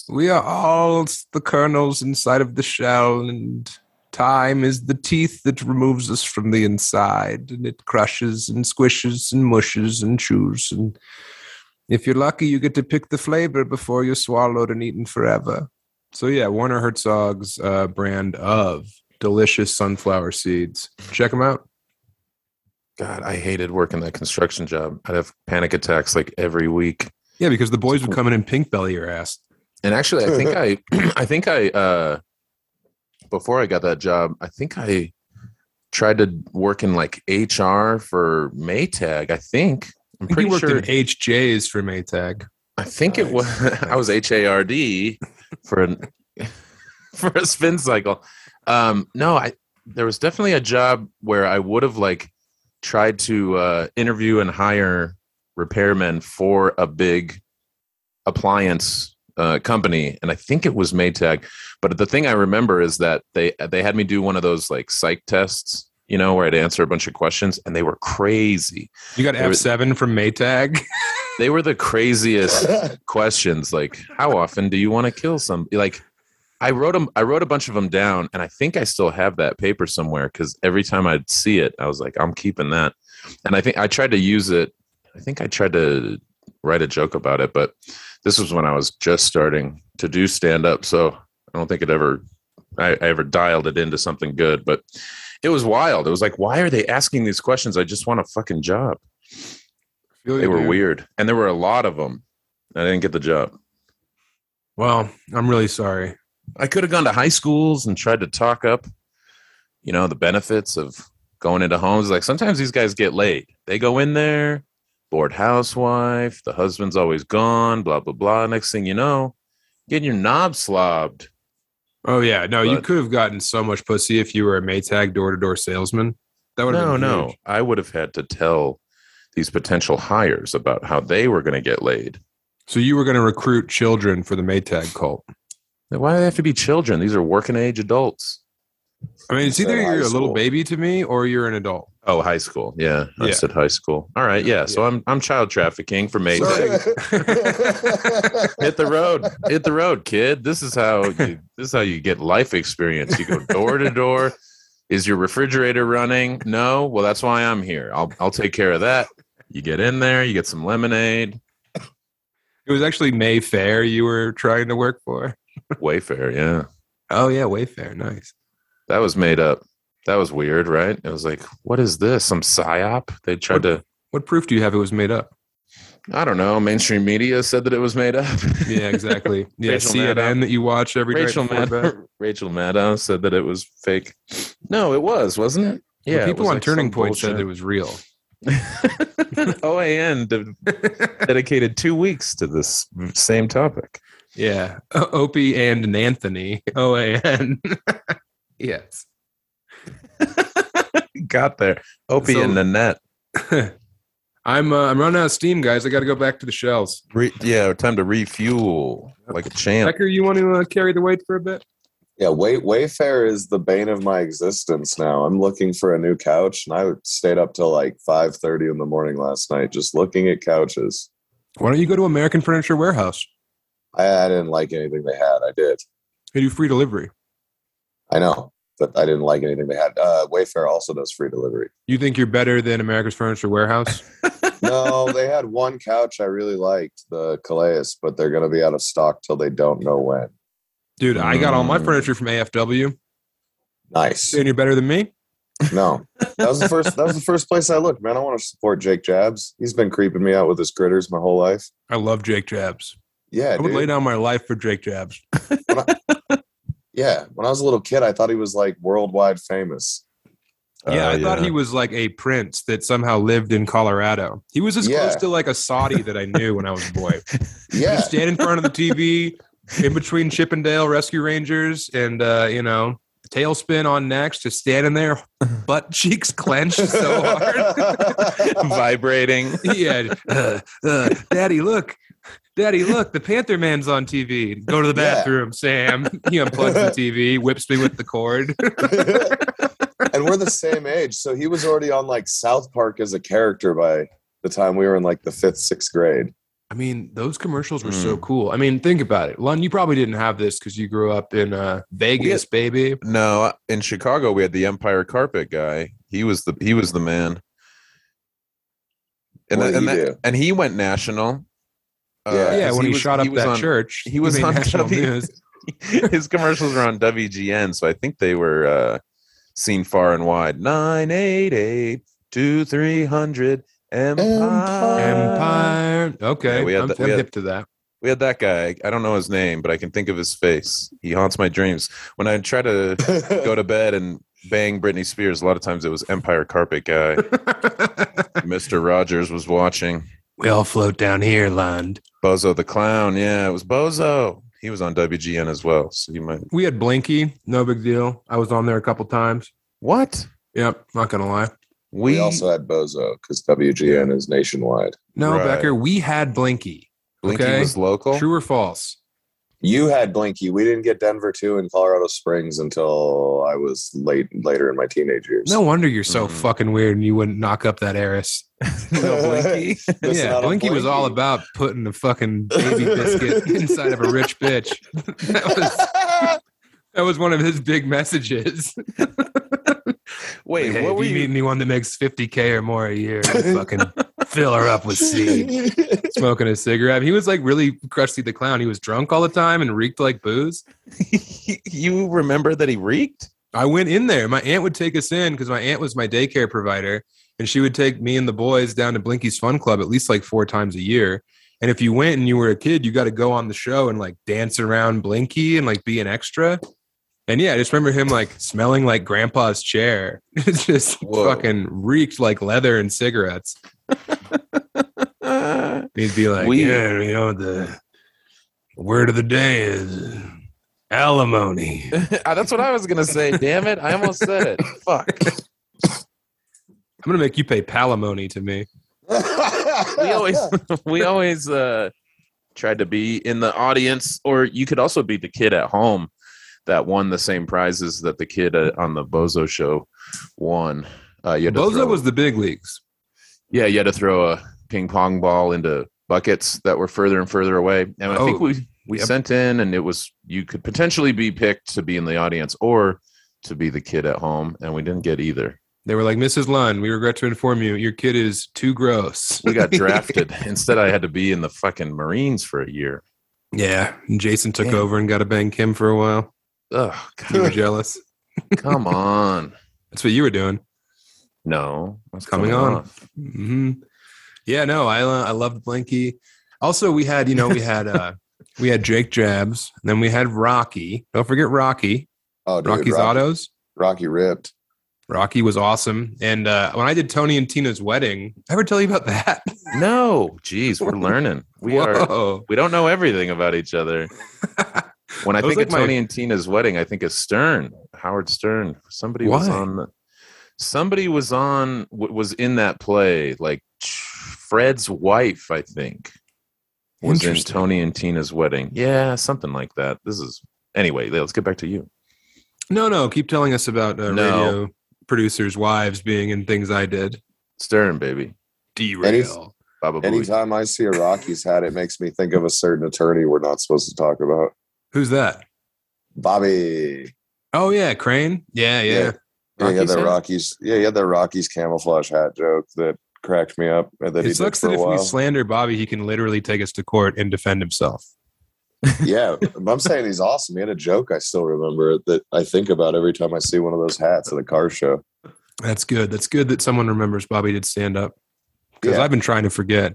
We are all the kernels inside of the shell, and time is the teeth that removes us from the inside, and it crushes and squishes and mushes and chews. And if you're lucky, you get to pick the flavor before you're swallowed and eaten forever. So yeah, Werner Herzog's uh, brand of delicious sunflower seeds. Check them out. God, I hated working that construction job. I'd have panic attacks like every week. Yeah, because the boys would come in and pink belly your ass. And actually, I think I, I think I, uh, before I got that job, I think I tried to work in like HR for Maytag. I think I'm I think you pretty worked sure. in HJs for Maytag. I think it was. I was H A R D for an for a spin cycle. Um, no, I there was definitely a job where I would have like tried to uh, interview and hire repairmen for a big appliance uh, company, and I think it was Maytag. But the thing I remember is that they they had me do one of those like psych tests, you know, where I'd answer a bunch of questions, and they were crazy. You got was- F7 from Maytag. They were the craziest questions like how often do you want to kill somebody like i wrote them i wrote a bunch of them down and i think i still have that paper somewhere because every time i'd see it i was like i'm keeping that. And i think i tried to use it i think i tried to write a joke about it but this was when i was just starting to do stand up so i don't think it ever I, I ever dialed it into something good but it was wild. It was like why are they asking these questions? I just want a fucking job they were weird and there were a lot of them i didn't get the job Well, I'm really sorry. I could have gone to high schools and tried to talk up, you know, the benefits of going into homes. Like sometimes these guys get laid. They go in there, bored housewife, the husband's always gone, blah, blah, blah. Next thing you know, getting your knob slobbed. Oh yeah, no, you could have gotten so much pussy if you were a Maytag door to door salesman. That would have No, been no. huge. I would have had to tell these potential hires about how they were going to get laid. So you were going to recruit children for the Maytag cult. Like, Why do they have to be children? These are working age adults. I mean, it's either you're a little school. baby to me or you're an adult. Oh, high school. Yeah, I Yeah. said high school. All right, yeah. So I'm I'm child trafficking for Maytag. hit the road hit the road kid this is how you this is how you get life experience you go door to door Is your refrigerator running? No. Well, that's why I'm here. I'll I'll take care of that. You get in there, you get some lemonade. It was actually Mayfair you were trying to work for. Wayfair, yeah. Oh yeah, Wayfair. Nice. That was made up. That was weird, right? It was like, what is this? Some psyop? They tried to What proof do you have it was made up? I don't know. Mainstream media said that it was made up. Yeah, exactly. Yeah, Rachel CNN Maddow. that you watch every Rachel night. Maddow, Rachel Maddow said that it was fake. No, it was, wasn't it? Yeah, people on Turning Point said it was real. OAN de- dedicated two weeks to this same topic. Yeah, Opie and Anthony. O A N. Yes. Got there. Opie So- and Nanette. I'm uh, I'm running out of steam, guys. I got to go back to the shells. Re- yeah, time to refuel like a champ. Becker, you want to uh, carry the weight for a bit? Yeah, Way, Wayfair is the bane of my existence now. I'm looking for a new couch, and I stayed up till like five thirty in the morning last night just looking at couches. Why don't you go to American Furniture Warehouse? I, I didn't like anything they had. I did. They do free delivery. I know, but I didn't like anything they had. Uh, Wayfair also does free delivery. You think you're better than America's Furniture Warehouse? No, they had one couch I really liked, the Calais, but they're going to be out of stock till they don't know when. Dude, I got all my Mm. furniture from AFW. Nice. And you're better than me? No, that was the first. That was the first place I looked. Man, I want to support Jake Jabs. He's been creeping me out with his critters my whole life. I love Jake Jabs. Yeah, I would lay down my life for Jake Jabs. Yeah, when I was a little kid, I thought he was like worldwide famous. Yeah, Uh, I thought yeah. he was like a prince that somehow lived in Colorado. He was as Yeah. close to like a Saudi that I knew when I was a boy. Yeah, Just stand in front of the TV, in between Chip 'n Dale Rescue Rangers and uh, you know, TaleSpin on next, just standing there, butt cheeks clenched so hard. vibrating. yeah, uh, uh, Daddy, look, Daddy, look, the Panther Man's on TV. Go to the Yeah. bathroom, Sam. He unplugs the TV, whips me with the cord. and we're the same age, so he was already on like South Park as a character by the time we were in like the fifth, sixth grade. I mean, those commercials were so cool. I mean, think about it. Lon, you probably didn't have this because you grew up in uh, Vegas, baby. No, in Chicago we had the Empire Carpet guy. He was the he was the man. And What that- did and, he that- and he went national. Uh, Yeah. yeah, 'cause when he, was- shot up was that on- church, he was made on national W- news. His commercials were on WGN, so I think they were uh, seen far and wide. Nine eight eight two three hundred Empire. Empire. Okay, Yeah, we had I'm, we I'm had- hip to that. We had that guy. I don't know his name, but I can think of his face. He haunts my dreams. When I try to go to bed and bang Britney Spears, a lot of times it was Empire Carpet guy. Mr. Rogers was watching. we all float down here, land. Bozo the Clown. Yeah, it was Bozo. He was on WGN as well. So you might. We had Blinky, no big deal. I was on there a couple times. What? Yep, not gonna lie. We We, also had Bozo because WGN is nationwide. No, Right. Becker, we had Blinky. Blinky okay. was local. True or false? You had Blinky. We didn't get Denver too in Colorado Springs until I was late later in my teenage years. No wonder you're so Mhm. fucking weird and you wouldn't knock up that heiress. no Blinky. Yeah, out on Blinky was all about putting a fucking baby biscuit inside of a rich bitch. That was that was one of his big messages. Wait, Hey, what if were you meet you? anyone that makes 50k or more a year, fucking fill her up with seed. Smoking a cigarette. He was like really Krusty the Clown. He was drunk all the time and reeked like booze. you remember that he reeked? I went in there. My aunt would take us in because my aunt was my daycare provider, and she would take me and the boys down to Blinky's Fun Club at least like four times a year. And if you went and you were a kid, you got to go on the show and like dance around Blinky and like be an extra. And yeah, I just remember him like smelling like grandpa's chair. It just Whoa. fucking reeked like leather and cigarettes. He'd be like, We- yeah, you know, the word of the day is alimony. Ah, That's what I was gonna say. Damn it! I almost said it. Fuck. I'm gonna make you pay palimony to me. We always, we always uh, tried to be in the audience, or you could also be the kid at home that won the same prizes that the kid uh, on the Bozo show won. Uh, Bozo was the big leagues. yeah, you had to throw a ping pong ball into buckets that were further and further away, and I think Oh, we we yep. sent in, and it was you could potentially be picked to be in the audience, or to be the kid at home, and we didn't get either. They were like, Mrs. Lund, we regret to inform you, your kid is too gross. We got drafted. Instead, I had to be in the fucking Marines for a year. yeah. And Jason took Damn. over and got to bang Kim for a while. Ugh, You were jealous. come on. That's what you were doing. No, what's Coming on. hmm Yeah, no, I uh, I loved Blinky. Also, we had you know we had uh we had Jake Jabs, and then we had Rocky. Don't forget Rocky. Oh, dude, Rocky's Rocky, Autos. Rocky ripped. Rocky was awesome. And uh, when I did Tony and Tina's wedding, I ever tell you about that? No, geez, we're learning. We are. Whoa. We don't know everything about each other. When I That was think of like my- Tony and Tina's wedding, I think of Stern, Howard Stern. Somebody was on. The, somebody was on. Was in that play. Like Fred's wife, I think, was in Tony and Tina's wedding. Yeah, something like that. This is anyway. Let's get back to you. No, no, keep telling us about uh, No. radio producers' wives being in things I did. Stern, baby. Derail. Baba Booey. Anytime I see a Rockies hat, it makes me think of a certain attorney we're not supposed to talk about. Who's that? Bobby. Oh yeah, Crane. Yeah, yeah. Yeah. Yeah, he had Rockies that? Rockies. Yeah, he had that Rockies camouflage hat joke that cracked me up. That he It sucks that if a we slander Bobby, he can literally take us to court and defend himself. yeah, I'm saying he's awesome. He had a joke I still remember that I think about every time I see one of those hats at a car show. That's good. That's good that someone remembers Bobby did stand up because Yeah. I've been trying to forget.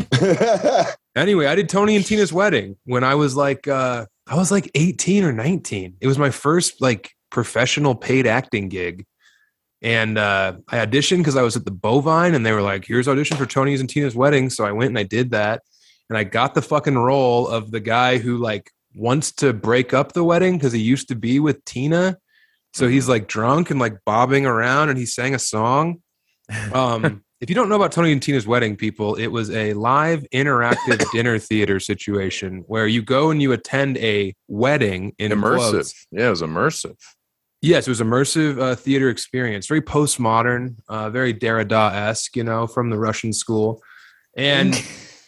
Anyway, I did Tony and Tina's wedding when I was like uh I was like 18 or 19. It was my first like professional paid acting gig. And uh I auditioned because I was at the Bovine and they were like, here's audition for Tony's and Tina's wedding. So I went and I did that. And I got the fucking role of the guy who like wants to break up the wedding because he used to be with Tina. So he's like drunk and like bobbing around and he sang a song. Um, if you don't know about Tony and Tina's wedding, people, it was a live interactive dinner theater situation where you go and you attend a wedding in immersive. Yeah, it was immersive. Yes, it was immersive uh, theater experience, very postmodern, uh, very Derrida esque, you know, from the Russian school. And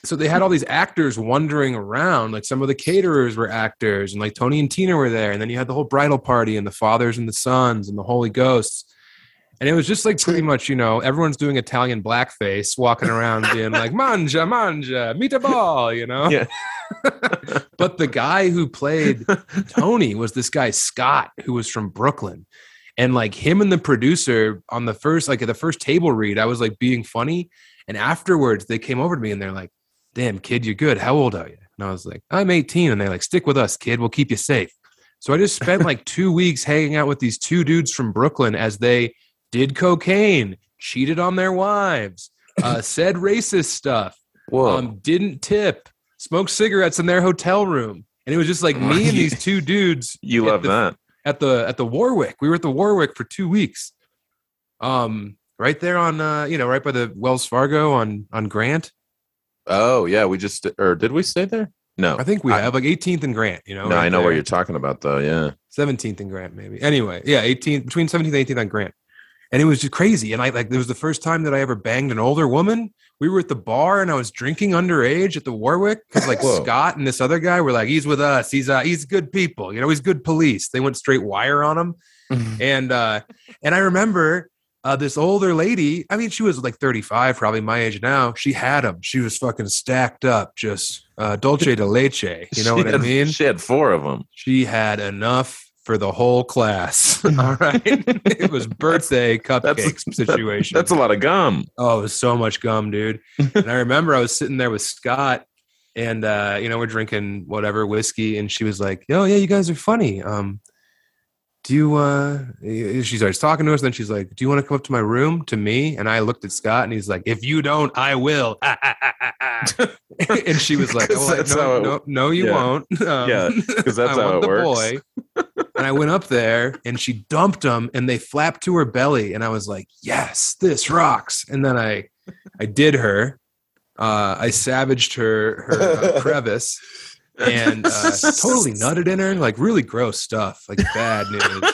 so they had all these actors wandering around. Like some of the caterers were actors, and like Tony and Tina were there. And then you had the whole bridal party, and the fathers and the sons, and the Holy Ghosts. And it was just like pretty much, you know, everyone's doing Italian blackface, walking around being like, manja, manja, meet a ball, you know? Yeah. but the guy who played Tony was this guy Scott who was from Brooklyn. And like him and the producer on the first like at the first table read, I was like being funny. And afterwards they came over to me and they're like, "Damn, kid, you're good. How old are you?" And I was like, "I'm 18." And they're like, "Stick with us, kid. We'll keep you safe." So I just spent like 2 weeks hanging out with these two dudes from Brooklyn as they did cocaine, cheated on their wives, uh, said racist stuff, um, didn't tip, smoked cigarettes in their hotel room. And it was just like me and these two dudes you love the- that. at the at the Warwick. We were at the Warwick for two weeks. Um, right there on uh, you know, right by the Wells Fargo on on Grant. Oh yeah, we just or did we stay there? No, I think we I- have like 18th and Grant. You know, no, right I know there. you're talking about though. Yeah, 17th and Grant, maybe. Anyway, yeah, 18th between 17th and 18th on Grant. And it was just crazy. And I like it was the first time that I ever banged an older woman. We were at the bar and I was drinking underage at the Warwick because like Scott and this other guy were like, he's with us. He's uh he's good people. You know, he's good police. They went straight wire on him. and uh and I remember uh this older lady, I mean, she was like 35, probably my age now. She had him. She was fucking stacked up, just uh dulce de leche. You know what I mean? She had four of them. She had enough for the whole class. All right. it was birthday cupcakes situation. That's a lot of gum. oh, it was so much gum, dude. and I remember I was sitting there with Scott and uh, you know, we're drinking whatever whiskey, and she was like, Oh yeah, you guys are funny. Um do you uh she starts talking to us, and then she's like, Do you want to come up to my room to me? And I looked at Scott and he's like, If you don't, I will. and she was like, oh, that's no, no, no, you yeah. won't. Um, Yeah, 'cause that's how it works. boy. And I went up there and she dumped them and they flapped to her belly. And I was like, yes, this rocks. And then I, I did her. Uh, I savaged her, her uh, crevice and uh, totally nutted in her. Like really gross stuff, like bad news.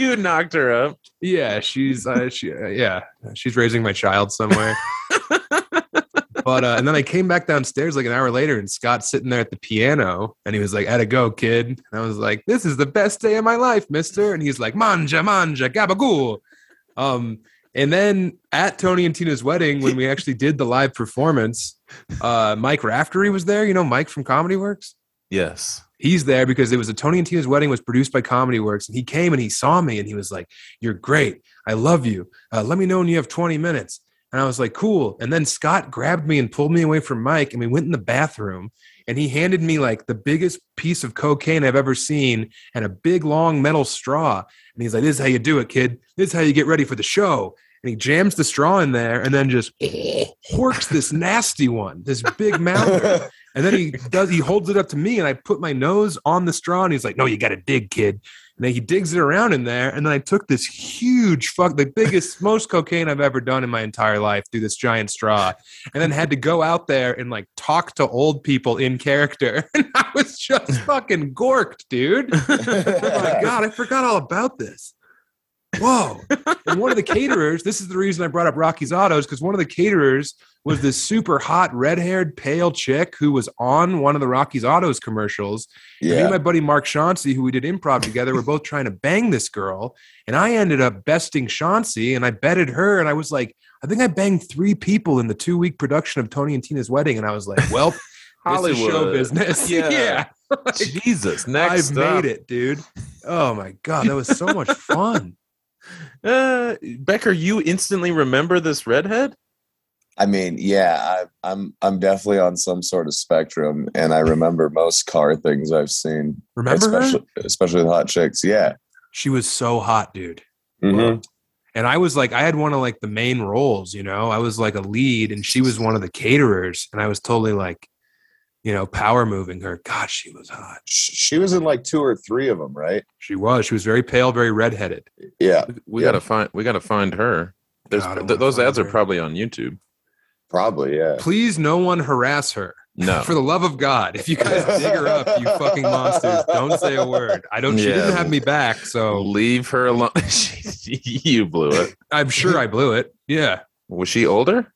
you knocked her up. Yeah, she's uh, she uh, yeah, she's raising my child somewhere. But uh, and then I came back downstairs like an hour later, and Scott's sitting there at the piano, and he was like, "At a go, kid." And I was like, "This is the best day of my life, Mister." And he's like, "Manja, manja, gabagool." Um, and then at Tony and Tina's wedding, when we actually did the live performance, uh, Mike Raftery was there. You know, Mike from Comedy Works. Yes. He's there because it was a Tony and Tina's wedding was produced by Comedy Works, and he came and he saw me and he was like, "You're great. I love you. Uh, let me know when you have 20 minutes." And I was like, "Cool." And then Scott grabbed me and pulled me away from Mike, and we went in the bathroom, and he handed me like the biggest piece of cocaine I've ever seen and a big long metal straw, and he's like, "This is how you do it, kid. This is how you get ready for the show." And he jams the straw in there, and then just horks this nasty one, this big mouther. And then he does he holds it up to me and I put my nose on the straw and he's like, No, you gotta dig, kid. And then he digs it around in there. And then I took this huge fuck the biggest, most cocaine I've ever done in my entire life through this giant straw. And then had to go out there and like talk to old people in character. And I was just fucking gorked, dude. Oh my god, I forgot all about this. Whoa. And one of the caterers, this is the reason I brought up Rocky's Autos, because one of the caterers was this super hot, red haired, pale chick who was on one of the Rocky's Autos commercials. And Me and my buddy Mark Chauncey, who we did improv together, were both trying to bang this girl. And I ended up besting Chauncey and I betted her. And I was like, I think I banged three people in the two week production of Tony and Tina's wedding. And I was like, well, this is show Hollywood. business. Yeah. yeah. Like, Jesus. Next I've up. made it, dude. Oh my God. That was so much fun. Uh, Becker, you instantly remember this redhead? I mean, yeah, I, I'm I'm definitely on some sort of spectrum, and I remember most car things I've seen, Remember her? especially especially with hot chicks. Yeah, She was so hot, dude. Mhm. And I was like, I had one of like the main roles, you know. I was like a lead, and she was one of the caterers, and I was totally like, you know, power moving her. God, she was hot. She was in like two or three of them, right? She was. She was very pale, very redheaded. Yeah, We Yeah. gotta find. We gotta find her. There's God, th- those find ads are probably on YouTube. probably. Yeah. Please, no one harass her. No. For the love of God, if you guys dig her up, you fucking monsters, don't say a word. I don't. She didn't have me back, so Leave her alone. you blew it. I'm sure I blew it. Yeah. Was she older?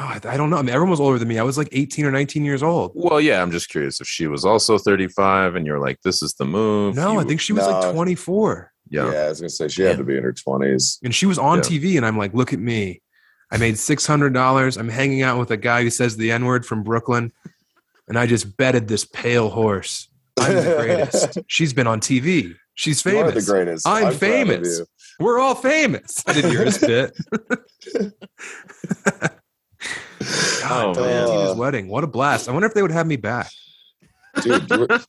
No, I, I don't know. I mean, everyone was older than me. I was like 18 or 19 years old. Well, yeah. I'm just curious if she was also 35, and you're like, "This is the move." No, You- I think she was like 24. yeah, Yeah. I was gonna say she had to be in her twenties. and she was on Yeah. TV, and I'm like, look at me. I made six hundred dollars. I'm hanging out with a guy who says the N word from Brooklyn, and I just betted this pale horse. I'm the greatest. She's been on TV. She's You are famous. the greatest. I'm proud of famous. you. We're all famous. I didn't hear his bit. God, Oh, man. Tina's wedding. What a blast! I wonder if they would have me back. dude. You were,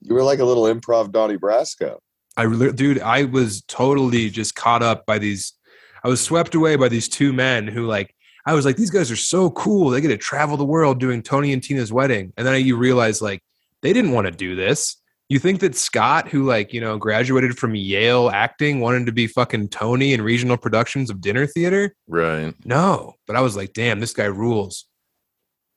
you were like a little improv Donnie Brasco. I really, dude, I was totally just caught up by these. I was swept away by these two men who, like, I was like, these guys are so cool. They get to travel the world doing Tony and Tina's wedding, and then you realize, like, they didn't want to do this. You think that Scott, who like you know graduated from Yale acting, wanted to be fucking Tony in regional productions of dinner theater? Right. No, but I was like, damn, this guy rules.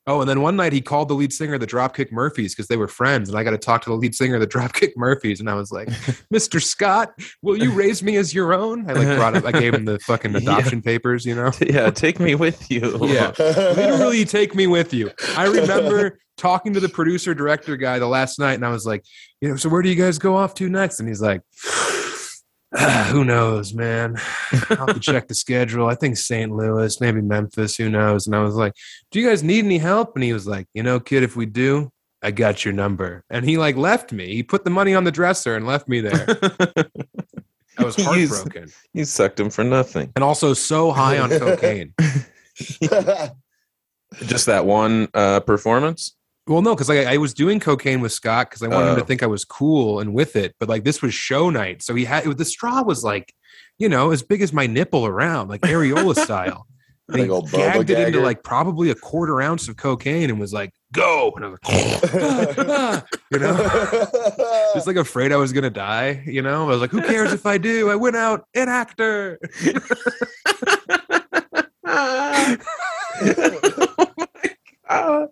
Oh, and then one night he called the lead singer of the Dropkick Murphys because they were friends, and I got to talk to the lead singer of the Dropkick Murphys, and I was like, "Mr. Scott, will you raise me as your own?" I like brought up, I gave him the fucking Yeah. adoption papers, you know. Yeah. Take me with you. Yeah. Literally, take me with you. I remember talking to the producer director guy the last night, and I was like, "You know, so where do you guys go off to next?" And he's like. "Ah, who knows, man? I'll have to check the schedule. I think St. Louis, maybe Memphis. Who knows? And I was like, "Do you guys need any help?" And he was like, "You know, kid, if we do, I got your number." And he like left me. He put the money on the dresser and left me there. I was heartbroken you sucked him for nothing. and also so high on cocaine. Just that one uh, performance. Well, no, because like I was doing cocaine with Scott because I wanted him Oh. to think I was cool and with it. But like this was show night, so he had it, the straw was like, you know, as big as my nipple around, like areola style. And he boba gagged it into like probably a quarter ounce of cocaine and was like, "Go!" And I was like, you know, just like afraid I was gonna die. You know, I was like, "Who cares if I do? I went out an actor." oh my god.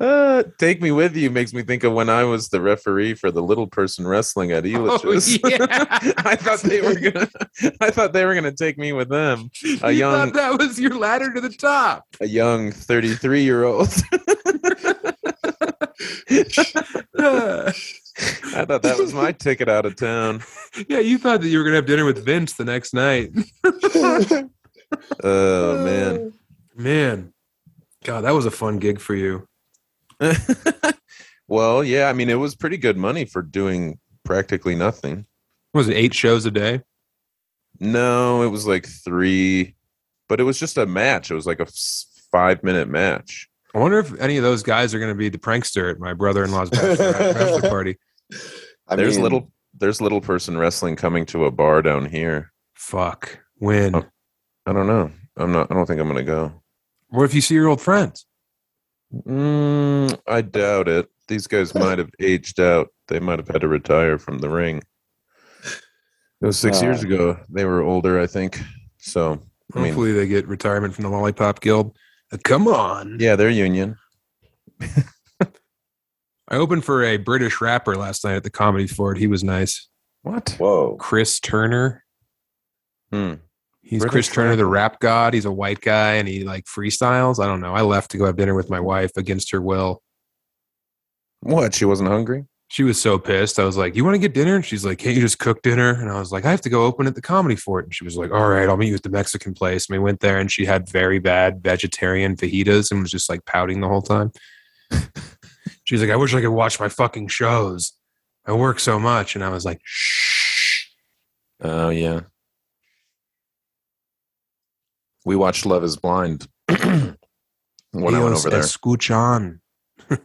Uh, take me with you makes me think of when I was the referee for the little person wrestling at Elitch's. Oh, yeah. I thought they were gonna. I thought they were gonna take me with them. A you young, thought that was your ladder to the top. a young thirty-three year old. I thought that was my ticket out of town. yeah, you thought that you were gonna have dinner with Vince the next night. Oh man. Man, God, that was a fun gig for you. well, yeah. I mean, it was pretty good money for doing practically nothing. Was it eight shows a day? No, it was like three, but it was just a match. It was like a five minute match. I wonder if any of those guys are going to be the prankster at my brother-in-law's bachelor bachelor party. I there's mean, little there's little person wrestling coming to a bar down here. Fuck. When? Oh. I don't know. I'm not. I don't think I'm gonna go. What if you see your old friends? Mm, I doubt it. These guys might have aged out. They might have had to retire from the ring. It was six Uh. years ago. They were older, I think. So I mean- Hopefully, they get retirement from the Lollipop Guild. Uh, come on. yeah, they're union. I opened for a British rapper last night at the Comedy Fort. He was nice. What? Whoa. Chris Turner. Hmm. He's British Chris Turner, the rap god. He's a white guy and he like freestyles. I don't know. I left to go have dinner with my wife against her will. What? She wasn't hungry. She was so pissed. I was like, You want to get dinner? And she's like, Can't you just cook dinner? And I was like, I have to go open at the comedy fort. And she was like, All right, I'll meet you at the Mexican place. And we went there and she had very bad vegetarian fajitas and was just like pouting the whole time. she's like, I wish I could watch my fucking shows. I work so much. And I was like, Shh. Oh yeah. We watched Love Is Blind when I went over there. Escuchan.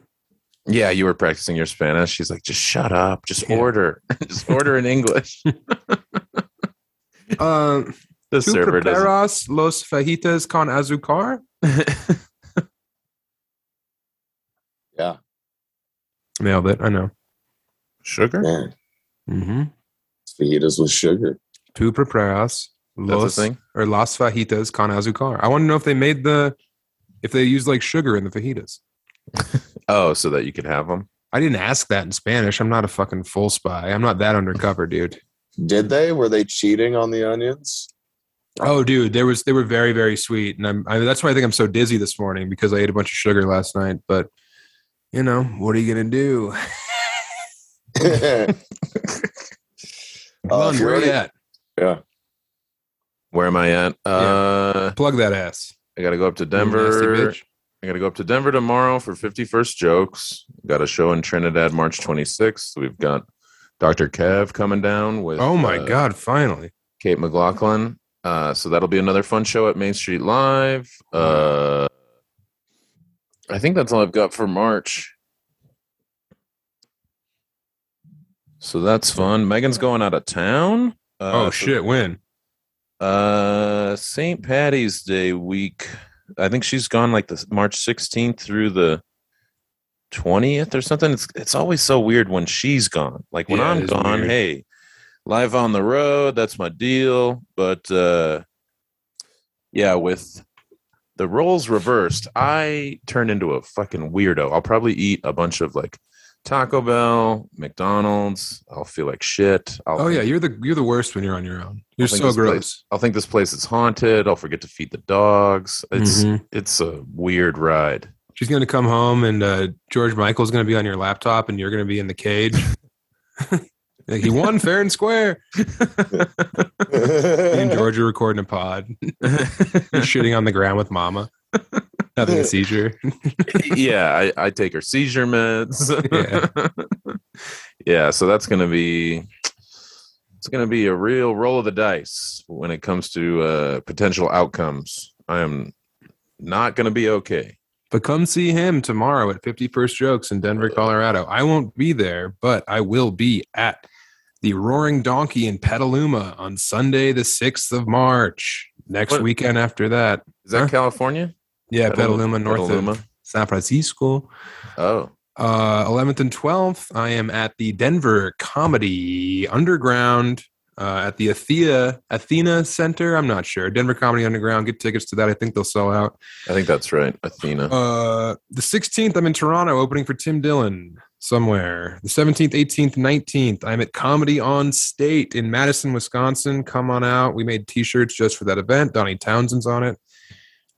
Yeah, you were practicing your Spanish. She's like, just shut up. Just Yeah. order. just order in English. Uh, The ¿Tú server doesn't. los fajitas con azúcar? Yeah. Nailed it. I know. Sugar? Man. Mm-hmm. Fajitas with sugar. Tú preparas That's a thing. or las fajitas con azúcar. I want to know if they made the if they used like sugar in the fajitas. Oh, so that you could have them. I didn't ask that in Spanish. I'm not a fucking full spy. I'm not that undercover, dude. Did they? Were they cheating on the onions? Oh, dude, there was they were very very sweet, and I'm I, that's why I think I'm so dizzy this morning because I ate a bunch of sugar last night. But you know what are you gonna do? uh, Lund, if you're where you at? yeah. Where am I at? Uh, Plug that ass. I got to go up to Denver. I got to go up to Denver tomorrow for 51st Jokes. Got a show in Trinidad March 26th. We've got Dr. Kev coming down with Oh my uh, god! Finally. Kate McLaughlin. Uh, so that'll be another fun show at Main Street Live. Uh, I think that's all I've got for March. So that's fun. Megan's going out of town. Uh, oh so- shit! When? Uh, St. Patty's Day week. I think she's gone like the March 16th through the 20th or something. It's it's always so weird when she's gone. Like when Yeah, I'm gone, weird. hey, live on the road, that's my deal. But uh yeah, with the roles reversed, I turn into a fucking weirdo. I'll probably eat a bunch of like Taco Bell, McDonald's. I'll feel like shit. I'll Oh yeah, you're the you're the worst when you're on your own. You're so this place- gross. I'll think this place is haunted. I'll forget to feed the dogs. It's Mhm. it's a weird ride. She's gonna come home and uh, George Michael's gonna be on your laptop and you're gonna be in the cage. like he won fair and square. Me and George are recording a pod. He's shitting on the ground with Mama. Having a seizure. yeah, I, I take her seizure meds. Yeah. yeah, so that's gonna be it's gonna be a real roll of the dice when it comes to uh, potential outcomes. I am not gonna be okay. But come see him tomorrow at 51st Jokes in Denver, Colorado. I won't be there, but I will be at the Roaring Donkey in Petaluma on Sunday, the 6th of March. Next What- weekend after that. Is that Huh? California? Yeah, Petaluma- north Petaluma? of San Francisco. Oh, Uh, 11th and 12th, I am at the Denver Comedy Underground uh, at the Athena Athena Center. I'm not sure. Denver Comedy Underground. Get tickets to that. I think they'll sell out. I think that's right. Athena. Uh, the 16th, I'm in Toronto opening for Tim Dillon somewhere. The 17th, 18th, 19th, I'm at Comedy on State in Madison, Wisconsin. Come on out. We made t-shirts just for that event. Donnie Townsend's on it.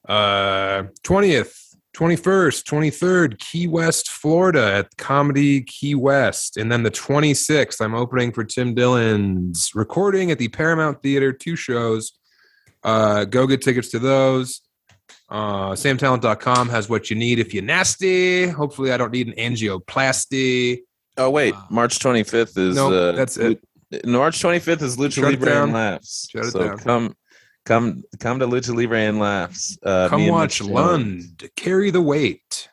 Uh, 20th, 21st, 23rd, Key West, Florida at Comedy Key West. And then the 26th, I'm opening for Tim Dillon's recording at the Paramount Theater, two shows. Uh, go get tickets to those. Uh, samtalent.com has what you need if you're nasty. Hopefully, I don't need an angioplasty. oh wait, uh, March 25th is Nope, uh, that's it. March 25th is Lucha Shut Libre and Laughs. Shut it so down. come, come, come to Lucha Libre and Laughs. Uh, Come watch. Lund carry the weight.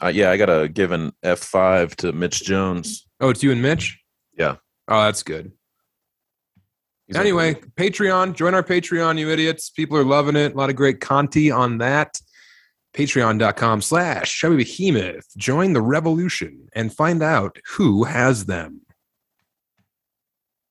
Uh, yeah, I gotta give an F five to Mitch Jones. Oh, it's you and Mitch? Yeah. Oh, that's good. He's anyway, like, Patreon. Join our Patreon, you idiots. People are loving it. A lot of great Conti on that. Patreon.com slash Chubby Behemoth. Join the revolution and find out who has them.